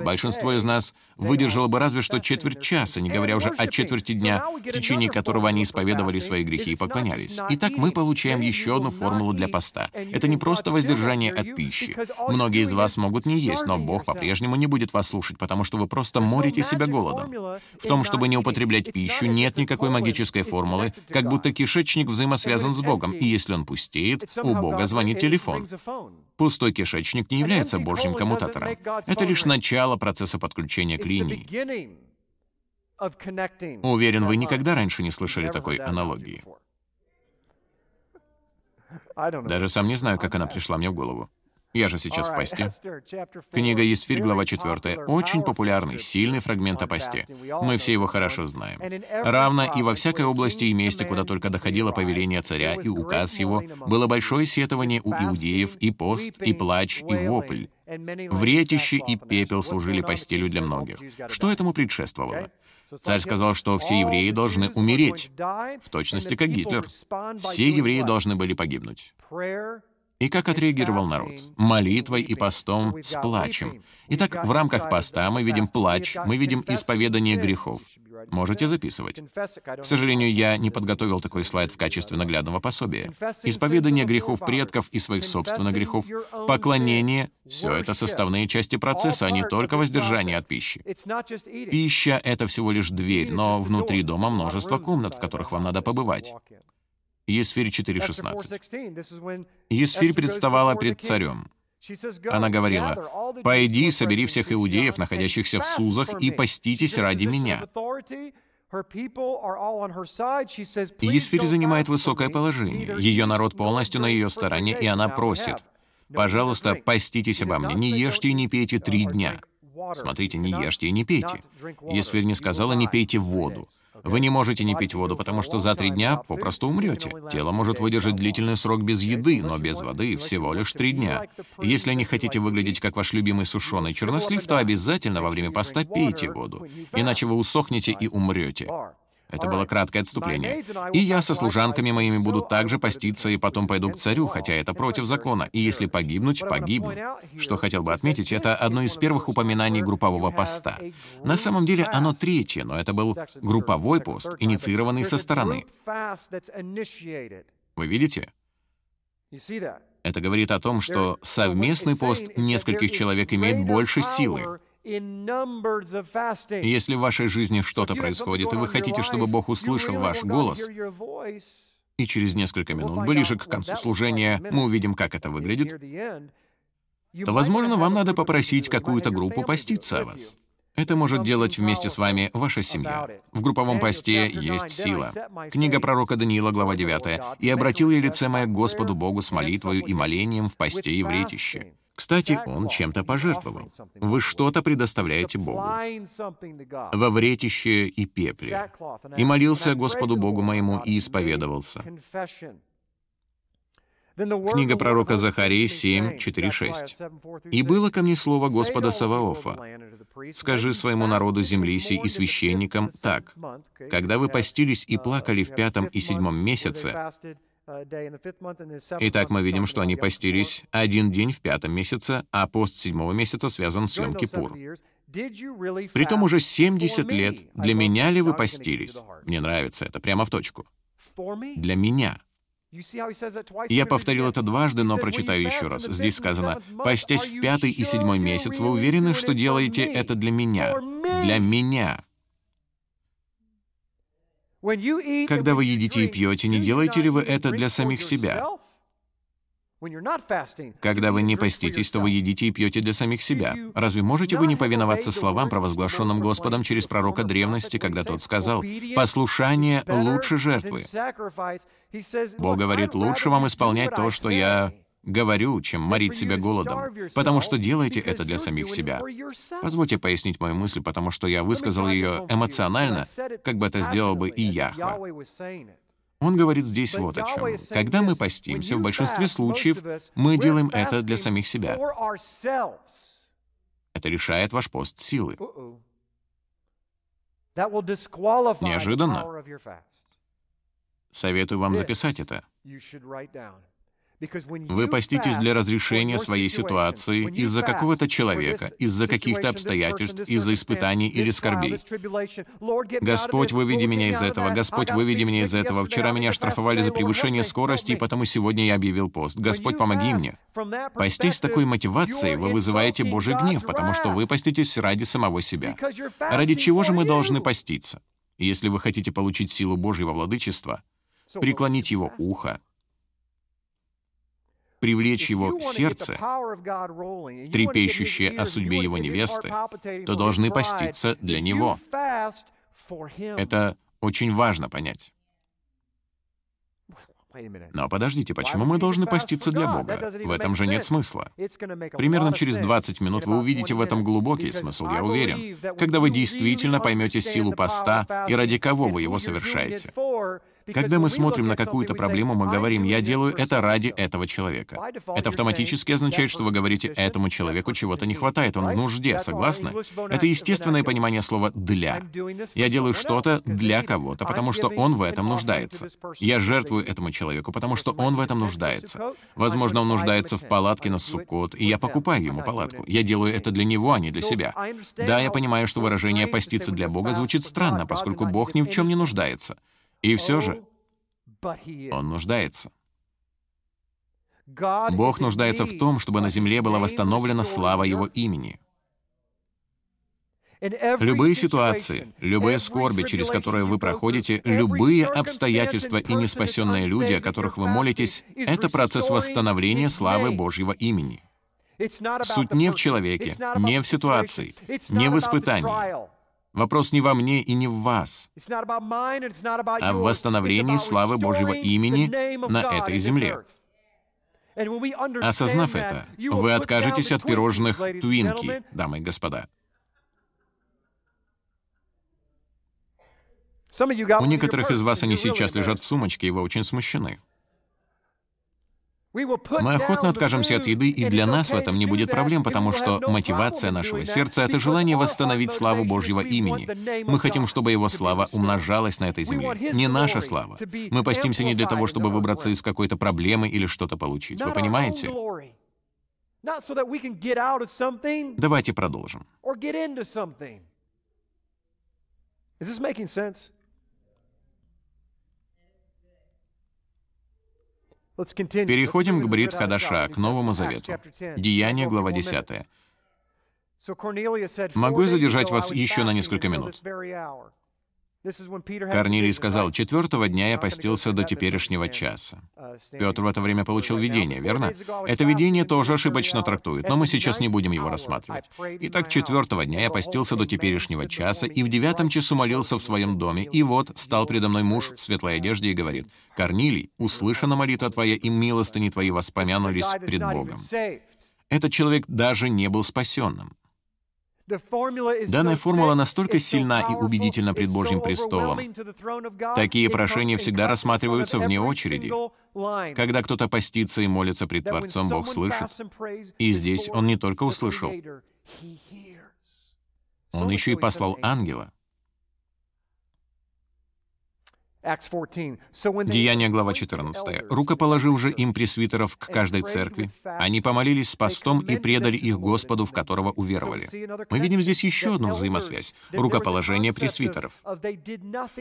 Большинство из нас выдержало бы разве что четверть часа, не говоря уже о четверти дня, в течение которого они исповедовались исповедовали свои грехи и поклонялись. Итак, мы получаем еще одну формулу для поста. Это не просто воздержание от пищи. Многие из вас могут не есть, но Бог по-прежнему не будет вас слушать, потому что вы просто морите себя голодом. В том, чтобы не употреблять пищу, нет никакой магической формулы, как будто кишечник взаимосвязан с Богом, и если он пустеет, у Бога звонит телефон. Пустой кишечник не является Божьим коммутатором. Это лишь начало процесса подключения к линии. Уверен, вы никогда раньше не слышали такой аналогии. (laughs) Даже сам не знаю, как она пришла мне в голову. Я же сейчас в посте. Книга Есфирь, глава 4. Очень популярный, сильный фрагмент о посте. Мы все его хорошо знаем. Равно и во всякой области и месте, куда только доходило повеление царя и указ его, было большое сетование у иудеев, и пост, и плач, и вопль. Вретище и пепел служили постелью для многих. Что этому предшествовало? Царь сказал, что все евреи должны умереть, в точности как Гитлер. Все евреи должны были погибнуть. И как отреагировал народ? Молитвой и постом с плачем. Итак, в рамках поста мы видим плач, мы видим исповедание грехов. Можете записывать. К сожалению, я не подготовил такой слайд в качестве наглядного пособия. Исповедание грехов предков и своих собственных грехов, поклонение — все это составные части процесса, а не только воздержание от пищи. Пища — это всего лишь дверь, но внутри дома множество комнат, в которых вам надо побывать. Есфирь 4.16. Есфирь представала пред царем. Она говорила, «Пойди, собери всех иудеев, находящихся в Сузах, и поститесь ради меня». Есфирь занимает высокое положение. Ее народ полностью на ее стороне, и она просит, «Пожалуйста, поститесь обо мне, не ешьте и не пейте три дня». Смотрите, не ешьте и не пейте. Есфирь не сказала, не пейте воду. Вы не можете не пить воду, потому что за три дня попросту умрете. Тело может выдержать длительный срок без еды, но без воды всего лишь три дня. Если не хотите выглядеть как ваш любимый сушеный чернослив, то обязательно во время поста пейте воду, иначе вы усохнете и умрете. Это было краткое отступление. И я со служанками моими буду также поститься и потом пойду к царю, хотя это против закона. И если погибнуть, погибну. Что хотел бы отметить, это одно из первых упоминаний группового поста. На самом деле оно третье, но это был групповой пост, инициированный со стороны. Вы видите? Это говорит о том, что совместный пост нескольких человек имеет больше силы. Если в вашей жизни что-то происходит, и вы хотите, чтобы Бог услышал ваш голос, и через несколько минут, ближе к концу служения, мы увидим, как это выглядит, то, возможно, вам надо попросить какую-то группу поститься о вас. Это может делать вместе с вами ваша семья. В групповом посте есть сила. Книга пророка Даниила, глава 9. «И обратил я лице мое к Господу Богу с молитвою и молением в посте и вретище». Кстати, он чем-то пожертвовал. Вы что-то предоставляете Богу. Во вретище и пепле. И молился Господу Богу моему и исповедовался. Книга пророка Захарии 7, 4, 6. «И было ко мне слово Господа Саваофа. Скажи своему народу земли сей и священникам так, когда вы постились и плакали в пятом и седьмом месяце, Итак, мы видим, что они постились один день в пятом месяце, а пост седьмого месяца связан с Йом-Кипур. Притом уже 70 лет. Для меня ли вы постились? Мне нравится это, прямо в точку. Для меня. Я повторил это дважды, но прочитаю еще раз. Здесь сказано, «Постясь в пятый и седьмой месяц, вы уверены, что делаете это для меня? Для меня?» Когда вы едите и пьете, не делаете ли вы это для самих себя? Когда вы не поститесь, то вы едите и пьете для самих себя. Разве можете вы не повиноваться словам, провозглашенным Господом через пророка древности, когда тот сказал, «Послушание лучше жертвы». Бог говорит, «Лучше вам исполнять то, что я говорю, чем морить себя голодом, потому что делаете это для самих себя. Позвольте пояснить мою мысль, потому что я высказал ее эмоционально, как бы это сделал бы и Яхва. Он говорит здесь вот о чем. Когда мы постимся, в большинстве случаев мы делаем это для самих себя. Это лишает ваш пост силы. Неожиданно. Советую вам записать это. Вы поститесь для разрешения своей ситуации из-за какого-то человека, из-за каких-то обстоятельств, из-за испытаний или скорбей. Господь, выведи меня из этого. Господь, выведи меня из этого. Вчера меня штрафовали за превышение скорости, и потому сегодня я объявил пост. Господь, помоги мне. Постись с такой мотивацией, вы вызываете Божий гнев, потому что вы поститесь ради самого себя. Ради чего же мы должны поститься? Если вы хотите получить силу Божьего владычества, преклонить его ухо, привлечь его сердце, трепещущее о судьбе его невесты, то должны поститься для него. Это очень важно понять. Но подождите, почему мы должны поститься для Бога? В этом же нет смысла. Примерно через 20 минут вы увидите в этом глубокий смысл, я уверен, когда вы действительно поймете силу поста и ради кого вы его совершаете. Когда мы смотрим на какую-то проблему, мы говорим, я делаю это ради этого человека. Это автоматически означает, что вы говорите, этому человеку чего-то не хватает, он в нужде, согласны? Это естественное понимание слова «для». Я делаю что-то для кого-то, потому что он в этом нуждается. Я жертвую этому человеку, потому что он в этом нуждается. Возможно, он нуждается в палатке на Суккот, и я покупаю ему палатку. Я делаю это для него, а не для себя. Да, я понимаю, что выражение «поститься для Бога» звучит странно, поскольку Бог ни в чем не нуждается. И все же он нуждается. Бог нуждается в том, чтобы на земле была восстановлена слава Его имени. Любые ситуации, любые скорби, через которые вы проходите, любые обстоятельства и неспасенные люди, о которых вы молитесь, это процесс восстановления славы Божьего имени. Суть не в человеке, не в ситуации, не в испытании. Вопрос не во мне и не в вас, а в восстановлении славы Божьего имени на этой земле. Осознав это, вы откажетесь от пирожных Твинки, дамы и господа. У некоторых из вас они сейчас лежат в сумочке, и вы очень смущены. Мы охотно откажемся от еды, и для нас в этом не будет проблем, потому что мотивация нашего сердца — это желание восстановить славу Божьего имени. Мы хотим, чтобы Его слава умножалась на этой земле. Не наша слава. Мы постимся не для того, чтобы выбраться из какой-то проблемы или что-то получить. Вы понимаете? Давайте продолжим. Is this making sense? Переходим к Брит Хадаша, к Новому Завету. Деяние, глава 10. Могу я задержать вас еще на несколько минут? Корнилий сказал, «Четвертого дня я постился до теперешнего часа». Петр в это время получил видение, верно? Это видение тоже ошибочно трактует, но мы сейчас не будем его рассматривать. Итак, четвертого дня я постился до теперешнего часа, и в девятом часу молился в своем доме, и вот стал предо мной муж в светлой одежде и говорит, «Корнилий, услышана молитва твоя, и милостыни твои воспомянулись пред Богом». Этот человек даже не был спасенным. Данная формула настолько сильна и убедительна пред Божьим престолом. Такие прошения всегда рассматриваются вне очереди. Когда кто-то постится и молится пред Творцом, Бог слышит. И здесь Он не только услышал, Он еще и послал ангела. Деяние, глава 14. «Рукоположив же им пресвитеров к каждой церкви, они помолились с постом и предали их Господу, в которого уверовали». Мы видим здесь еще одну взаимосвязь — рукоположение пресвитеров.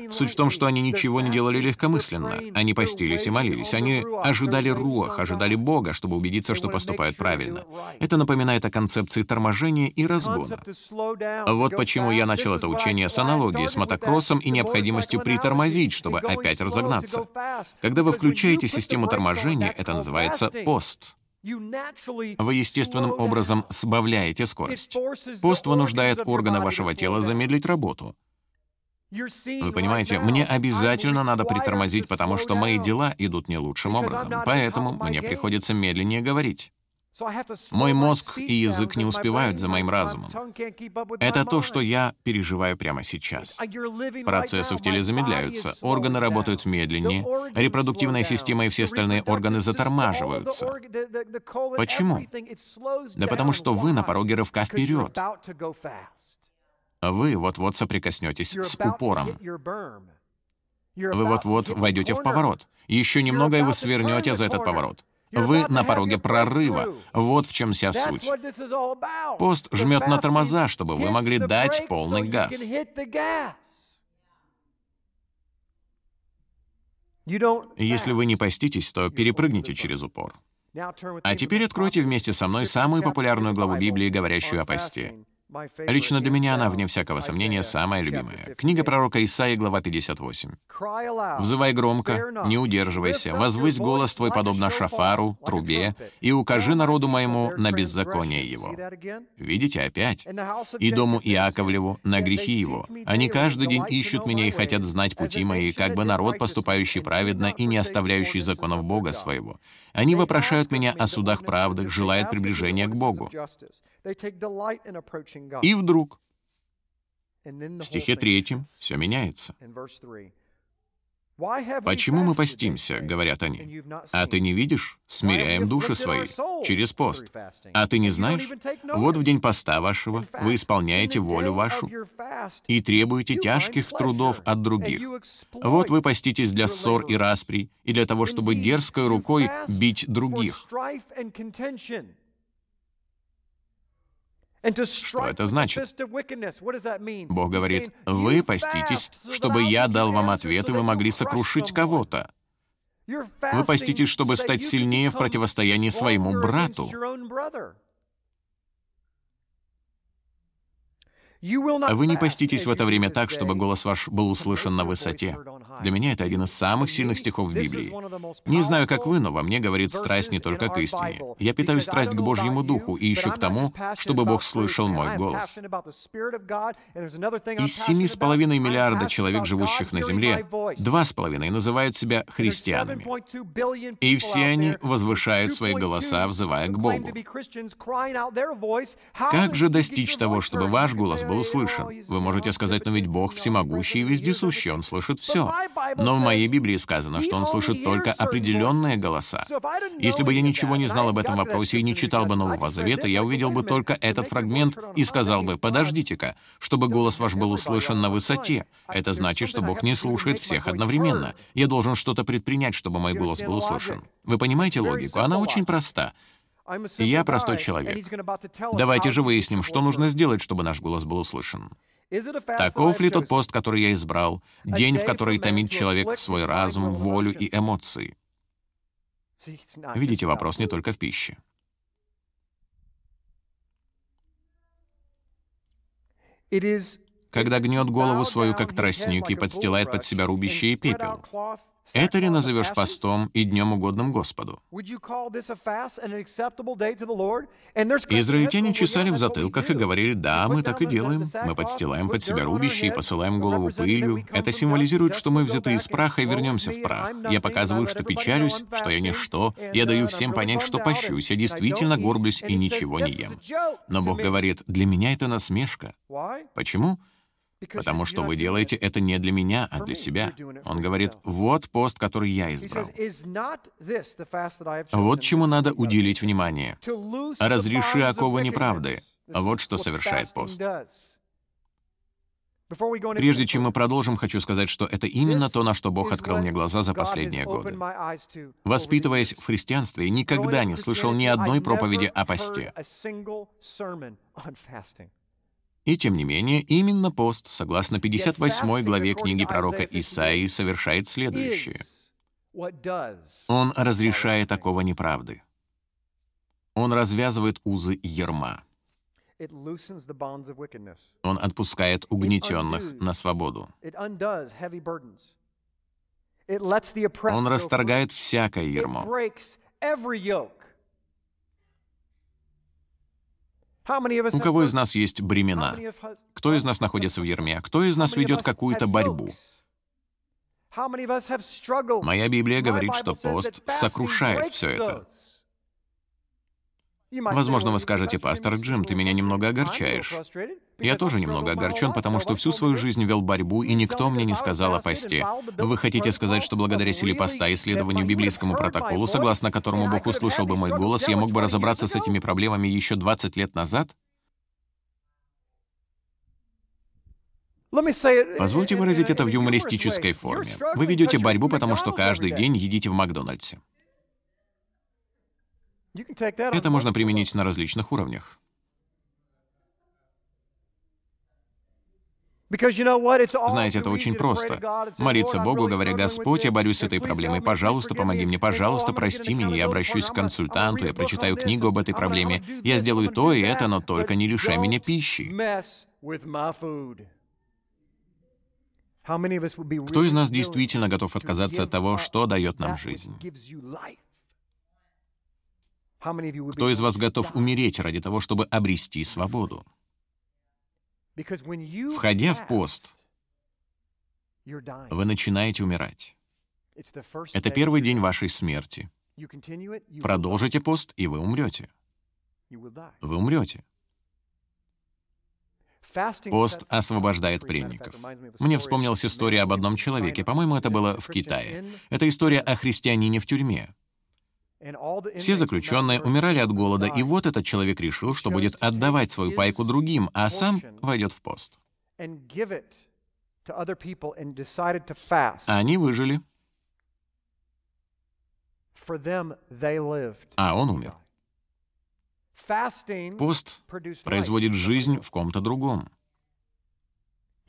Суть в том, что они ничего не делали легкомысленно. Они постились и молились. Они ожидали руах, ожидали Бога, чтобы убедиться, что поступают правильно. Это напоминает о концепции торможения и разгона. Вот почему я начал это учение с аналогии с мотокроссом и необходимостью притормозить, чтобы чтобы опять разогнаться. Когда вы включаете систему торможения, это называется пост. Вы естественным образом сбавляете скорость. Пост вынуждает органы вашего тела замедлить работу. Вы понимаете, мне обязательно надо притормозить, потому что мои дела идут не лучшим образом, поэтому мне приходится медленнее говорить. Мой мозг и язык не успевают за моим разумом. Это то, что я переживаю прямо сейчас. Процессы в теле замедляются, органы работают медленнее, репродуктивная система и все остальные органы затормаживаются. Почему? Да потому что вы на пороге рывка вперед. Вы вот-вот соприкоснетесь с упором. Вы вот-вот войдете в поворот. Еще немного, и вы свернете за этот поворот. Вы на пороге прорыва. Вот в чем вся суть. Пост жмет на тормоза, чтобы вы могли дать полный газ. Если вы не поститесь, то перепрыгните через упор. А теперь откройте вместе со мной самую популярную главу Библии, говорящую о посте. Лично для меня она, вне всякого сомнения, самая любимая. Книга пророка Исаии, глава 58. «Взывай громко, не удерживайся, возвысь голос твой, подобно шафару, трубе, и укажи народу моему на беззаконие его». Видите, опять? «И дому Иаковлеву на грехи его. Они каждый день ищут меня и хотят знать пути мои, как бы народ, поступающий праведно и не оставляющий законов Бога своего. Они вопрошают меня о судах правды, желают приближения к Богу». И вдруг, в стихе третьем, все меняется. «Почему мы постимся?» — говорят они. «А ты не видишь? Смиряем души свои через пост. А ты не знаешь? Вот в день поста вашего вы исполняете волю вашу и требуете тяжких трудов от других. Вот вы поститесь для ссор и распри и для того, чтобы дерзкой рукой бить других. Что это значит? Бог говорит, «Вы поститесь, чтобы я дал вам ответ, и вы могли сокрушить кого-то». Вы поститесь, чтобы стать сильнее в противостоянии своему брату. Вы не поститесь в это время так, чтобы голос ваш был услышан на высоте. Для меня это один из самых сильных стихов в Библии. Не знаю, как вы, но во мне говорит страсть не только к истине. Я питаю страсть к Божьему Духу и ищу к тому, чтобы Бог слышал мой голос. Из семи с половиной миллиарда человек, живущих на Земле, два с половиной называют себя христианами. И все они возвышают свои голоса, взывая к Богу. Как же достичь того, чтобы ваш голос был услышан? Вы можете сказать, но ведь Бог всемогущий и вездесущий, Он слышит все. Но в моей Библии сказано, что он слышит только определенные голоса. Если бы я ничего не знал об этом вопросе и не читал бы Нового Завета, я увидел бы только этот фрагмент и сказал бы, подождите-ка, чтобы голос ваш был услышан на высоте. Это значит, что Бог не слушает всех одновременно. Я должен что-то предпринять, чтобы мой голос был услышан. Вы понимаете логику? Она очень проста. Я простой человек. Давайте же выясним, что нужно сделать, чтобы наш голос был услышан. Таков ли тот пост, который я избрал, день, в который томит человек свой разум, волю и эмоции? Видите, вопрос не только в пище. Когда гнет голову свою, как тростник, и подстилает под себя рубище и пепел, это ли назовешь постом и днем угодным Господу? Израильтяне чесали в затылках и говорили, да, мы так и делаем. Мы подстилаем под себя рубище и посылаем голову пылью. Это символизирует, что мы взяты из праха и вернемся в прах. Я показываю, что печалюсь, что я ничто. Я даю всем понять, что пощусь. Я действительно горблюсь и ничего не ем. Но Бог говорит, для меня это насмешка. Почему? Потому что вы делаете это не для меня, а для себя. Он говорит, вот пост, который я избрал. Вот чему надо уделить внимание. Разреши оковы неправды. Вот что совершает пост. Прежде чем мы продолжим, хочу сказать, что это именно то, на что Бог открыл мне глаза за последние годы. Воспитываясь в христианстве, я никогда не слышал ни одной проповеди о посте. И тем не менее, именно пост, согласно 58 главе книги пророка Исаии, совершает следующее. Он разрешает такого неправды. Он развязывает узы ерма. Он отпускает угнетенных на свободу. Он расторгает всякое ермо. У кого из нас есть бремена? Кто из нас находится в ерме? Кто из нас ведет какую-то борьбу? Моя Библия говорит, что пост сокрушает все это. Возможно, вы скажете, пастор Джим, ты меня немного огорчаешь. Я тоже немного огорчен, потому что всю свою жизнь вел борьбу, и никто мне не сказал о посте. Вы хотите сказать, что благодаря силе поста и следованию библейскому протоколу, согласно которому Бог услышал бы мой голос, я мог бы разобраться с этими проблемами еще 20 лет назад? Позвольте выразить это в юмористической форме. Вы ведете борьбу, потому что каждый день едите в Макдональдсе. Это можно применить на различных уровнях. Знаете, это очень просто. Молиться Богу, говоря, «Господь, я борюсь с этой проблемой, пожалуйста, помоги мне, пожалуйста, прости меня, я обращусь к консультанту, я прочитаю книгу об этой проблеме, я сделаю то и это, но только не лишай меня пищи». Кто из нас действительно готов отказаться от того, что дает нам жизнь? Кто из вас готов умереть ради того, чтобы обрести свободу? Входя в пост, вы начинаете умирать. Это первый день вашей смерти. Продолжите пост, и вы умрете. Вы умрете. Пост освобождает пленников. Мне вспомнилась история об одном человеке, по-моему, это было в Китае. Это история о христианине в тюрьме. Все заключенные умирали от голода, и вот этот человек решил, что будет отдавать свою пайку другим, а сам войдет в пост. Они выжили. А он умер. Пост производит жизнь в ком-то другом.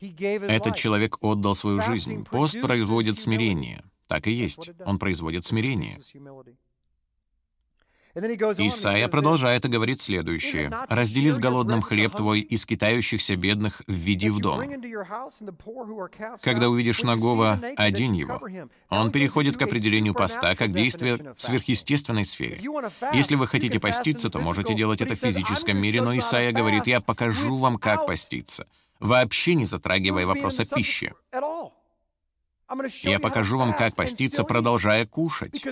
Этот человек отдал свою жизнь. Пост производит смирение. Так и есть. Он производит смирение. Исайя продолжает и говорит следующее. «Раздели с голодным хлеб твой и скитающихся бедных введи в дом. Когда увидишь нагого, одень его». Он переходит к определению поста как действие в сверхъестественной сфере. Если вы хотите поститься, то можете делать это в физическом мире, но Исайя говорит, «Я покажу вам, как поститься», вообще не затрагивая вопроса пищи. Я покажу вам, как поститься, продолжая кушать.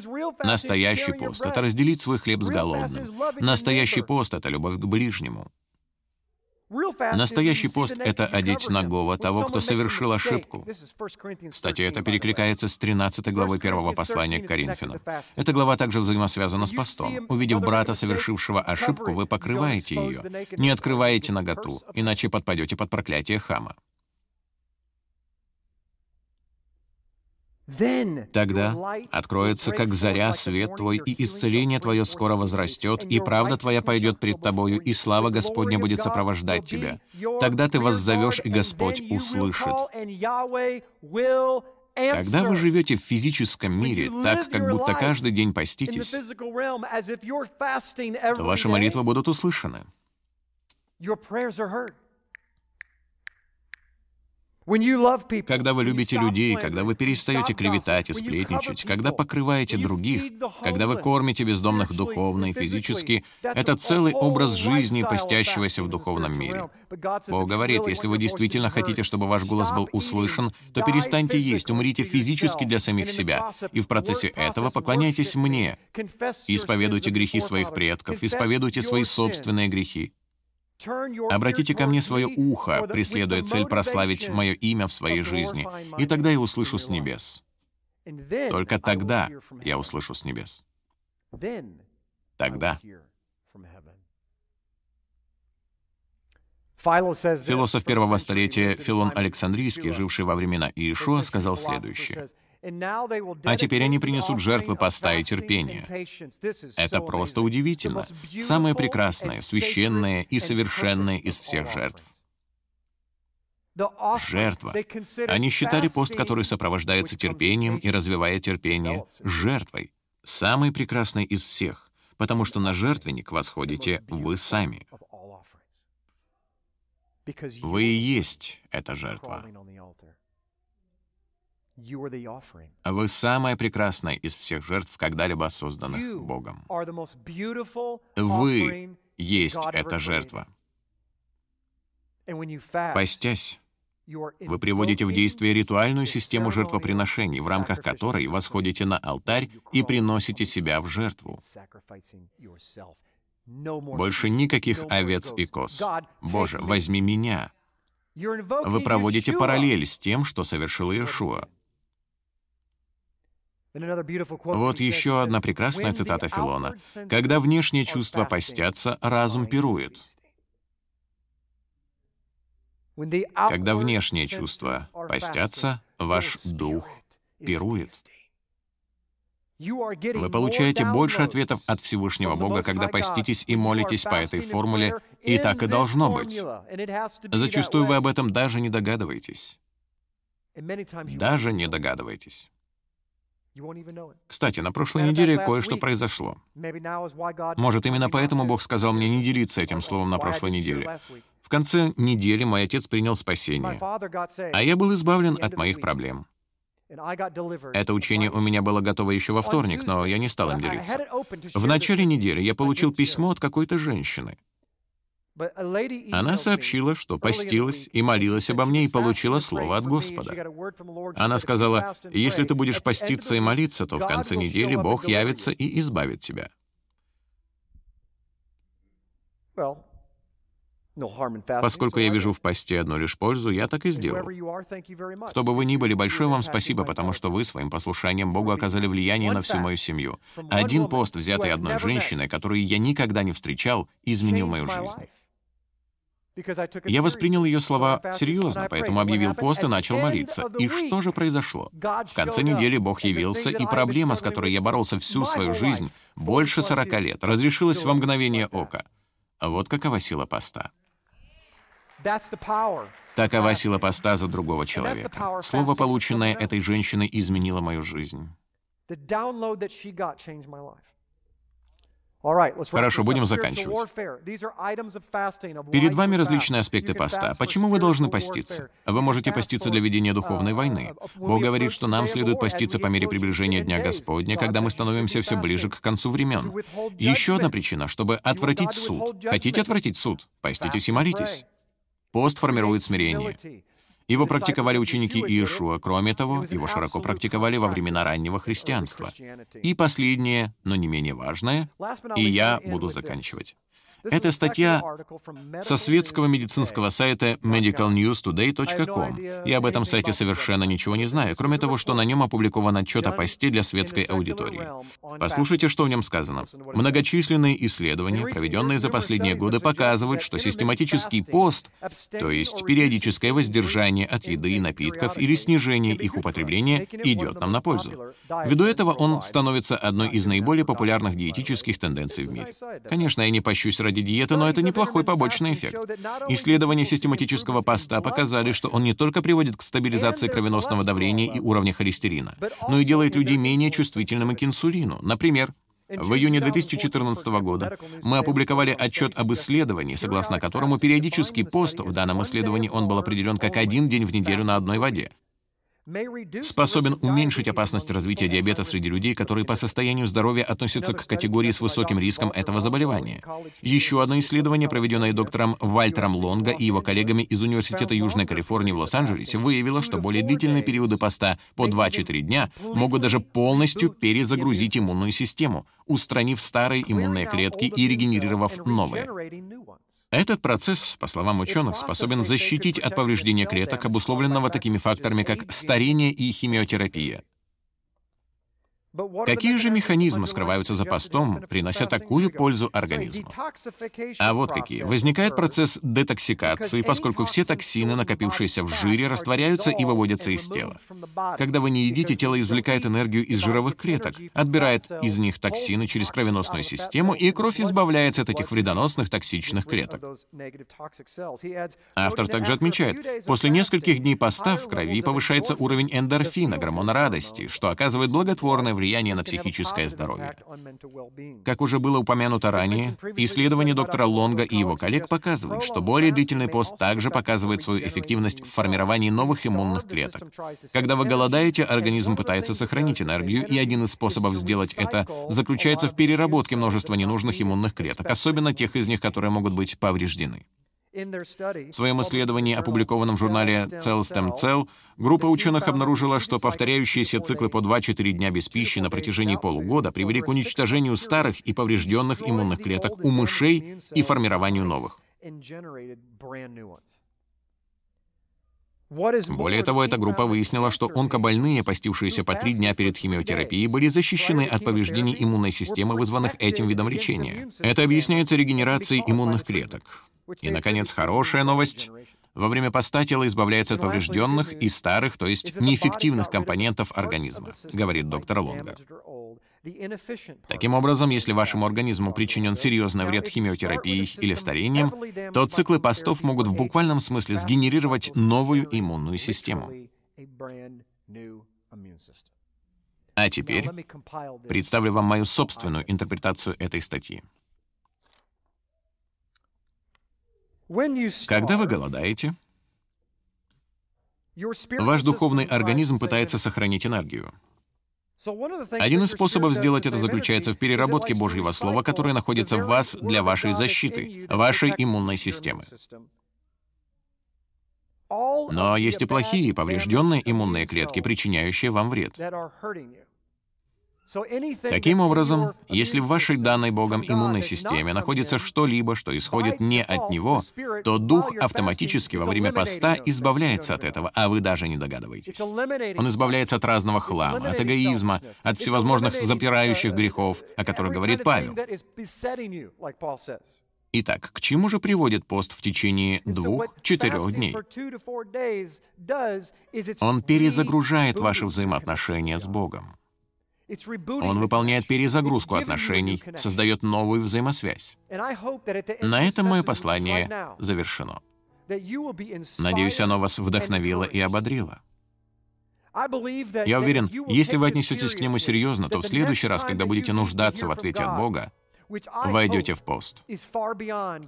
Настоящий пост — это разделить свой хлеб с голодным. Настоящий пост — это любовь к ближнему. Настоящий пост — это одеть нагого того, кто совершил ошибку. Кстати, это перекликается с 13 главой первого послания к Коринфянам. Эта глава также взаимосвязана с постом. Увидев брата, совершившего ошибку, вы покрываете ее, не открываете наготу, иначе подпадете под проклятие хама. Тогда откроется, как заря, свет твой, и исцеление твое скоро возрастет, и правда твоя пойдет пред тобою, и слава Господня будет сопровождать тебя. Тогда ты воззовешь, и Господь услышит. Когда вы живете в физическом мире, так, как будто каждый день поститесь, то ваши молитвы будут услышаны. Когда вы любите людей, когда вы перестаете клеветать и сплетничать, когда покрываете других, когда вы кормите бездомных духовно и физически, это целый образ жизни постящегося в духовном мире. Бог говорит, если вы действительно хотите, чтобы ваш голос был услышан, то перестаньте есть, умрите физически для самих себя, и в процессе этого поклоняйтесь мне. Исповедуйте грехи своих предков, исповедуйте свои собственные грехи. Обратите ко мне свое ухо, преследуя цель прославить мое имя в своей жизни, и тогда я услышу с небес. Только тогда я услышу с небес. Тогда. Философ первого столетия Филон Александрийский, живший во времена Иешуа, сказал следующее. А теперь они принесут жертвы поста и терпения. Это просто удивительно. Самое прекрасное, священное и совершенное из всех жертв. Жертва. Они считали пост, который сопровождается терпением и развивает терпение, жертвой, самой прекрасной из всех, потому что на жертвенник восходите вы сами. Вы и есть эта жертва. Вы самая прекрасная из всех жертв, когда-либо созданных Богом. Вы есть эта жертва. Постясь, вы приводите в действие ритуальную систему жертвоприношений, в рамках которой восходите на алтарь и приносите себя в жертву. Больше никаких овец и коз. Боже, возьми меня. Вы проводите параллель с тем, что совершил Иешуа. Вот еще одна прекрасная цитата Филона. «Когда внешние чувства постятся, разум пирует». Когда внешние чувства постятся, ваш дух пирует. Вы получаете больше ответов от Всевышнего Бога, когда поститесь и молитесь по этой формуле, и так и должно быть. Зачастую вы об этом даже не догадываетесь. Даже не догадываетесь. Кстати, на прошлой неделе кое-что произошло. Может, именно поэтому Бог сказал мне не делиться этим словом на прошлой неделе. В конце недели мой отец принял спасение, а я был избавлен от моих проблем. Это учение у меня было готово еще во вторник, но я не стал им делиться. В начале недели я получил письмо от какой-то женщины. Она сообщила, что постилась и молилась обо мне и получила слово от Господа. Она сказала, если ты будешь поститься и молиться, то в конце недели Бог явится и избавит тебя. Поскольку я вижу в посте одну лишь пользу, я так и сделал. Кто бы вы ни были, большое вам спасибо, потому что вы своим послушанием Богу оказали влияние на всю мою семью. Один пост, взятый одной женщиной, которую я никогда не встречал, изменил мою жизнь. Я воспринял ее слова серьезно, поэтому объявил пост и начал молиться. И что же произошло? В конце недели Бог явился, и проблема, с которой я боролся всю свою жизнь, больше 40 лет, разрешилась во мгновение ока. Вот какова сила поста. Такова сила поста за другого человека. Слово, полученное этой женщиной, изменило мою жизнь. Хорошо, будем заканчивать. Перед вами различные аспекты поста. Почему вы должны поститься? Вы можете поститься для ведения духовной uh, войны. Бог говорит, что нам следует поститься по мере приближения Дня Господня, когда мы становимся все ближе к концу времен. Еще одна причина, чтобы отвратить суд. Хотите отвратить суд? Поститесь и молитесь. Пост формирует смирение. Его практиковали ученики Иешуа. Кроме того, его широко практиковали во времена раннего христианства. И последнее, но не менее важное, и я буду заканчивать. Это статья со светского медицинского сайта medicalnewstoday.com. Я об этом сайте совершенно ничего не знаю, кроме того, что на нем опубликован отчет о посте для светской аудитории. Послушайте, что в нем сказано. Многочисленные исследования, проведенные за последние годы, показывают, что систематический пост, то есть периодическое воздержание от еды и напитков или снижение их употребления, идет нам на пользу. Ввиду этого он становится одной из наиболее популярных диетических тенденций в мире. Конечно, я не пощусь ради диеты, но это неплохой побочный эффект. Исследования систематического поста показали, что он не только приводит к стабилизации кровеносного давления и уровня холестерина, но и делает людей менее чувствительными к инсулину. Например, в июне 2014 года мы опубликовали отчет об исследовании, согласно которому периодический пост, в данном исследовании он был определен как один день в неделю на одной воде, способен уменьшить опасность развития диабета среди людей, которые по состоянию здоровья относятся к категории с высоким риском этого заболевания. Еще одно исследование, проведенное доктором Вальтером Лонго и его коллегами из Университета Южной Калифорнии в Лос-Анджелесе, выявило, что более длительные периоды поста по 2-4 дня могут даже полностью перезагрузить иммунную систему, устранив старые иммунные клетки и регенерировав новые. Этот процесс, по словам ученых, способен защитить от повреждения клеток, обусловленного такими факторами, как старение и химиотерапия. Какие же механизмы скрываются за постом, принося такую пользу организму? А вот какие. Возникает процесс детоксикации, поскольку все токсины, накопившиеся в жире, растворяются и выводятся из тела. Когда вы не едите, тело извлекает энергию из жировых клеток, отбирает из них токсины через кровеносную систему, и кровь избавляется от этих вредоносных токсичных клеток. Автор также отмечает, после нескольких дней поста в крови повышается уровень эндорфина, гормона радости, что оказывает благотворное влияние влияние на психическое здоровье. Как уже было упомянуто ранее, исследования доктора Лонга и его коллег показывают, что более длительный пост также показывает свою эффективность в формировании новых иммунных клеток. Когда вы голодаете, организм пытается сохранить энергию, и один из способов сделать это заключается в переработке множества ненужных иммунных клеток, особенно тех из них, которые могут быть повреждены. В своем исследовании, опубликованном в журнале Cell Stem Cell, группа ученых обнаружила, что повторяющиеся циклы по 2-4 дня без пищи на протяжении полугода привели к уничтожению старых и поврежденных иммунных клеток у мышей и формированию новых. Более того, эта группа выяснила, что онкобольные, постившиеся по три дня перед химиотерапией, были защищены от повреждений иммунной системы, вызванных этим видом лечения. Это объясняется регенерацией иммунных клеток. И, наконец, хорошая новость. Во время поста тело избавляется от поврежденных и старых, то есть неэффективных компонентов организма, говорит доктор Лонга. Таким образом, если вашему организму причинен серьезный вред химиотерапией или старением, то циклы постов могут в буквальном смысле сгенерировать новую иммунную систему. А теперь представлю вам мою собственную интерпретацию этой статьи. Когда вы голодаете, ваш духовный организм пытается сохранить энергию. Один из способов сделать это заключается в переработке Божьего Слова, которое находится в вас для вашей защиты, вашей иммунной системы. Но есть и плохие, поврежденные иммунные клетки, причиняющие вам вред. Таким образом, если в вашей данной Богом иммунной системе находится что-либо, что исходит не от Него, то Дух автоматически во время поста избавляется от этого, а вы даже не догадываетесь. Он избавляется от разного хлама, от эгоизма, от всевозможных запирающих грехов, о которых говорит Павел. Итак, к чему же приводит пост в течение двух-четырех дней? Он перезагружает ваши взаимоотношения с Богом. Он выполняет перезагрузку отношений, создает новую взаимосвязь. На этом мое послание завершено. Надеюсь, оно вас вдохновило и ободрило. Я уверен, если вы отнесетесь к нему серьезно, то в следующий раз, когда будете нуждаться в ответе от Бога, войдете в пост.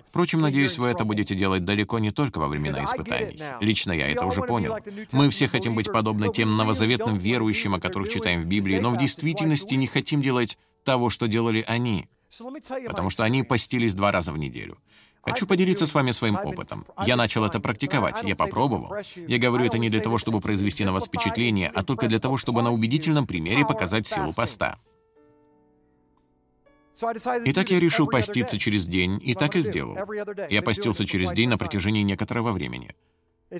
Впрочем, надеюсь, вы это будете делать далеко не только во времена испытаний. Лично я это уже понял. Мы все хотим быть подобны тем новозаветным верующим, о которых читаем в Библии, но в действительности не хотим делать того, что делали они, потому что они постились два раза в неделю. Хочу поделиться с вами своим опытом. Я начал это практиковать, я попробовал. Я говорю это не для того, чтобы произвести на вас впечатление, а только для того, чтобы на убедительном примере показать силу поста. Итак, я решил поститься через день, и так и сделал. Я постился через день на протяжении некоторого времени.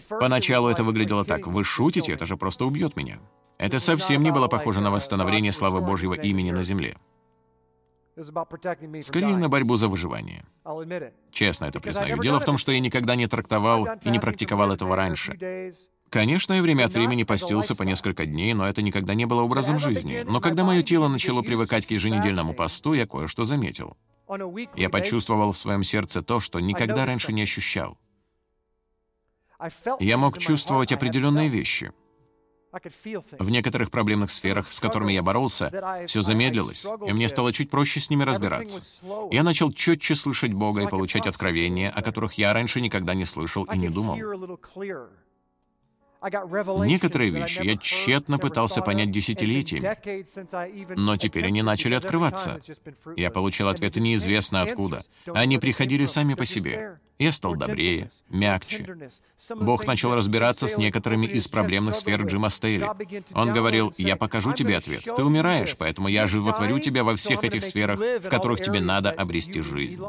Поначалу это выглядело так. Вы шутите, это же просто убьет меня. Это совсем не было похоже на восстановление славы Божьего имени на земле. Скорее на борьбу за выживание. Честно это признаю. Дело в том, что я никогда не трактовал и не практиковал этого раньше. Конечно, я время от времени постился по несколько дней, но это никогда не было образом жизни. Но когда мое тело начало привыкать к еженедельному посту, я кое-что заметил. Я почувствовал в своем сердце то, что никогда раньше не ощущал. Я мог чувствовать определенные вещи. В некоторых проблемных сферах, с которыми я боролся, все замедлилось, и мне стало чуть проще с ними разбираться. Я начал четче слышать Бога и получать откровения, о которых я раньше никогда не слышал и не думал. Некоторые вещи я тщетно пытался понять десятилетиями, но теперь они начали открываться. Я получил ответы неизвестно откуда. Они приходили сами по себе. Я стал добрее, мягче. Бог начал разбираться с некоторыми из проблемных сфер Джима Стейли. Он говорил, «Я покажу тебе ответ. Ты умираешь, поэтому я животворю тебя во всех этих сферах, в которых тебе надо обрести жизнь».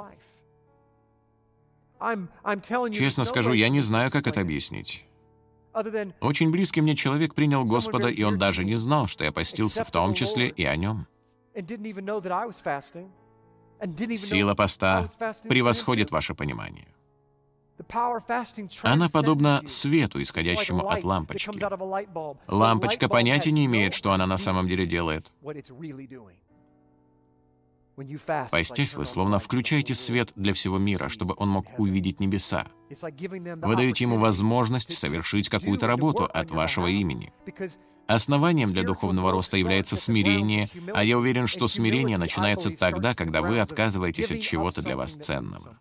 Честно скажу, я не знаю, как это объяснить. Очень близкий мне человек принял Господа, и он даже не знал, что я постился, в том числе и о нем. Сила поста превосходит ваше понимание. Она подобна свету, исходящему от лампочки. Лампочка понятия не имеет, что она на самом деле делает. Постясь, вы словно включаете свет для всего мира, чтобы он мог увидеть небеса. Вы даете ему возможность совершить какую-то работу от вашего имени. Основанием для духовного роста является смирение, а я уверен, что смирение начинается тогда, когда вы отказываетесь от чего-то для вас ценного.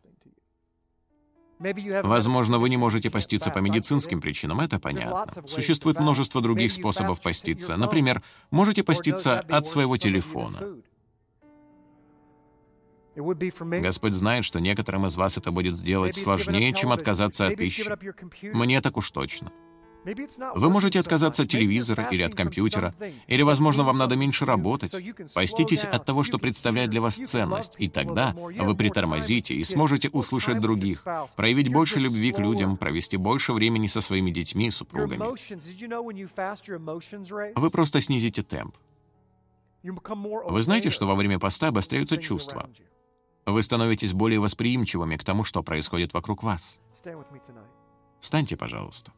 Возможно, вы не можете поститься по медицинским причинам, это понятно. Существует множество других способов поститься. Например, можете поститься от своего телефона. Господь знает, что некоторым из вас это будет сделать сложнее, чем отказаться от пищи. Мне так уж точно. Вы можете отказаться от телевизора или от компьютера, или, возможно, вам надо меньше работать. Поститесь от того, что представляет для вас ценность, и тогда вы притормозите и сможете услышать других, проявить больше любви к людям, провести больше времени со своими детьми и супругами. Вы просто снизите темп. Вы знаете, что во время поста обостряются чувства. Вы становитесь более восприимчивыми к тому, что происходит вокруг вас. Встаньте, пожалуйста.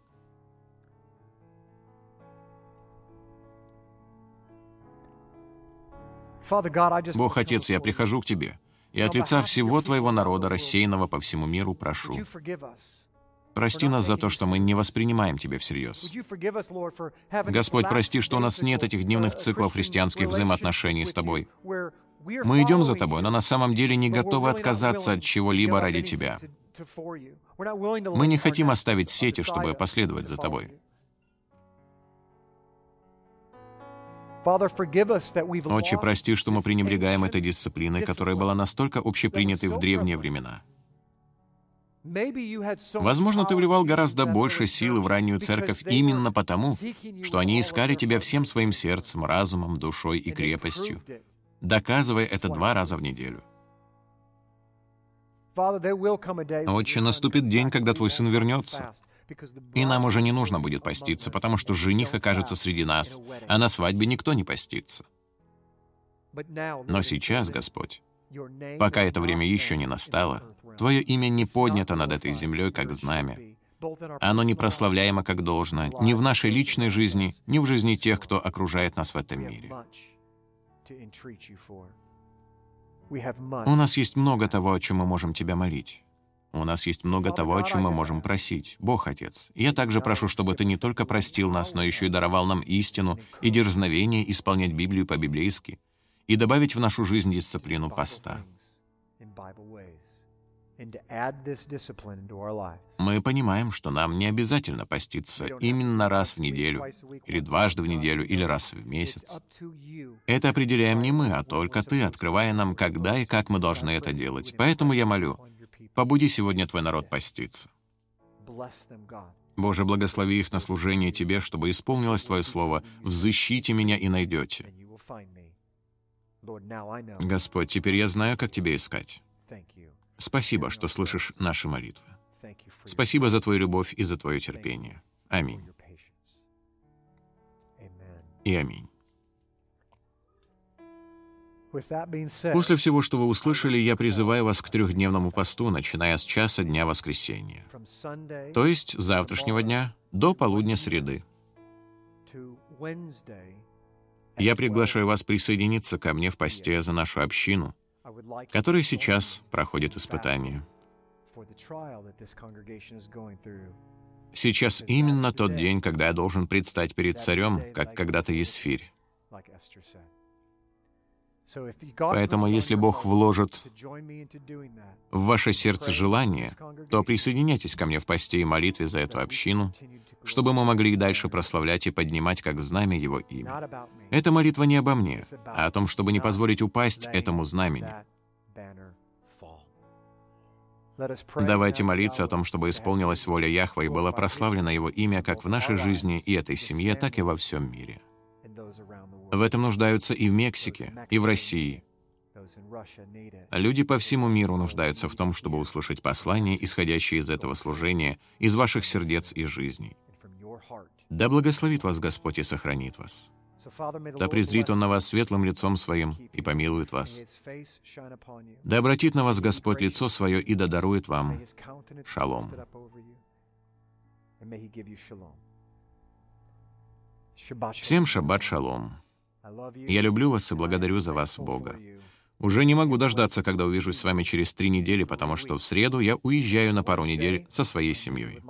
Бог Отец, я прихожу к Тебе, и от лица всего Твоего народа, рассеянного по всему миру, прошу. Прости нас за то, что мы не воспринимаем Тебя всерьез. Господь, прости, что у нас нет этих дневных циклов христианских взаимоотношений с Тобой. Мы идем за Тобой, но на самом деле не готовы отказаться от чего-либо ради Тебя. Мы не хотим оставить сети, чтобы последовать за Тобой. Отче, прости, что мы пренебрегаем этой дисциплиной, которая была настолько общепринятой в древние времена. Возможно, ты вливал гораздо больше силы в раннюю церковь именно потому, что они искали тебя всем своим сердцем, разумом, душой и крепостью, доказывая это два раза в неделю. Отче, наступит день, когда твой сын вернется, и нам уже не нужно будет поститься, потому что жених окажется среди нас, а на свадьбе никто не постится. Но сейчас, Господь, пока это время еще не настало, Твое имя не поднято над этой землей, как знамя. Оно не прославляемо, как должно, ни в нашей личной жизни, ни в жизни тех, кто окружает нас в этом мире. У нас есть много того, о чем мы можем Тебя молить. У нас есть много того, о чем мы можем просить. Бог Отец, я также прошу, чтобы Ты не только простил нас, но еще и даровал нам истину и дерзновение исполнять Библию по-библейски и добавить в нашу жизнь дисциплину поста. Мы понимаем, что нам не обязательно поститься именно раз в неделю, или дважды в неделю, или раз в месяц. Это определяем не мы, а только Ты, открывая нам, когда и как мы должны это делать. Поэтому я молю, побуди сегодня Твой народ поститься. Боже, благослови их на служение Тебе, чтобы исполнилось Твое Слово. «Взыщите меня и найдете». Господь, теперь я знаю, как Тебя искать. Спасибо, что слышишь наши молитвы. Спасибо за Твою любовь и за Твое терпение. Аминь. И аминь. После всего, что вы услышали, я призываю вас к трехдневному посту, начиная с часа дня воскресенья, то есть завтрашнего дня до полудня среды. Я приглашаю вас присоединиться ко мне в посте за нашу общину, который сейчас проходит испытание. Сейчас именно тот день, когда я должен предстать перед царем, как когда-то Есфирь. Поэтому, если Бог вложит в ваше сердце желание, то присоединяйтесь ко мне в посте и молитве за эту общину, чтобы мы могли и дальше прославлять и поднимать как знамя Его имя. Эта молитва не обо мне, а о том, чтобы не позволить упасть этому знамени. Давайте молиться о том, чтобы исполнилась воля Яхва и было прославлено Его имя как в нашей жизни и этой семье, так и во всем мире. В этом нуждаются и в Мексике, и в России. Люди по всему миру нуждаются в том, чтобы услышать послание, исходящее из этого служения, из ваших сердец и жизней. Да благословит вас Господь и сохранит вас. Да презрит Он на вас светлым лицом Своим и помилует вас. Да обратит на вас Господь лицо Свое и да дарует вам шалом. Всем шаббат шалом. Я люблю вас и благодарю за вас, Бога. Уже не могу дождаться, когда увижусь с вами через три недели, потому что в среду я уезжаю на пару недель со своей семьей.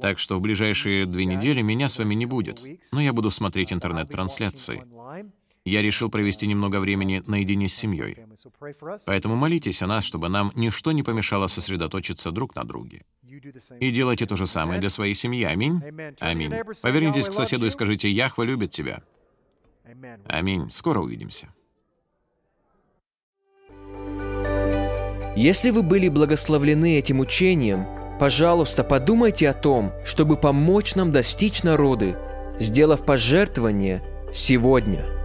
Так что в ближайшие две недели меня с вами не будет, но я буду смотреть интернет-трансляции. Я решил провести немного времени наедине с семьей. Поэтому молитесь о нас, чтобы нам ничто не помешало сосредоточиться друг на друге. И делайте то же самое для своей семьи. Аминь. Аминь. Повернитесь к соседу и скажите, Яхва любит тебя. Аминь. Скоро увидимся. Если вы были благословлены этим учением, пожалуйста, подумайте о том, чтобы помочь нам достичь народы, сделав пожертвование сегодня –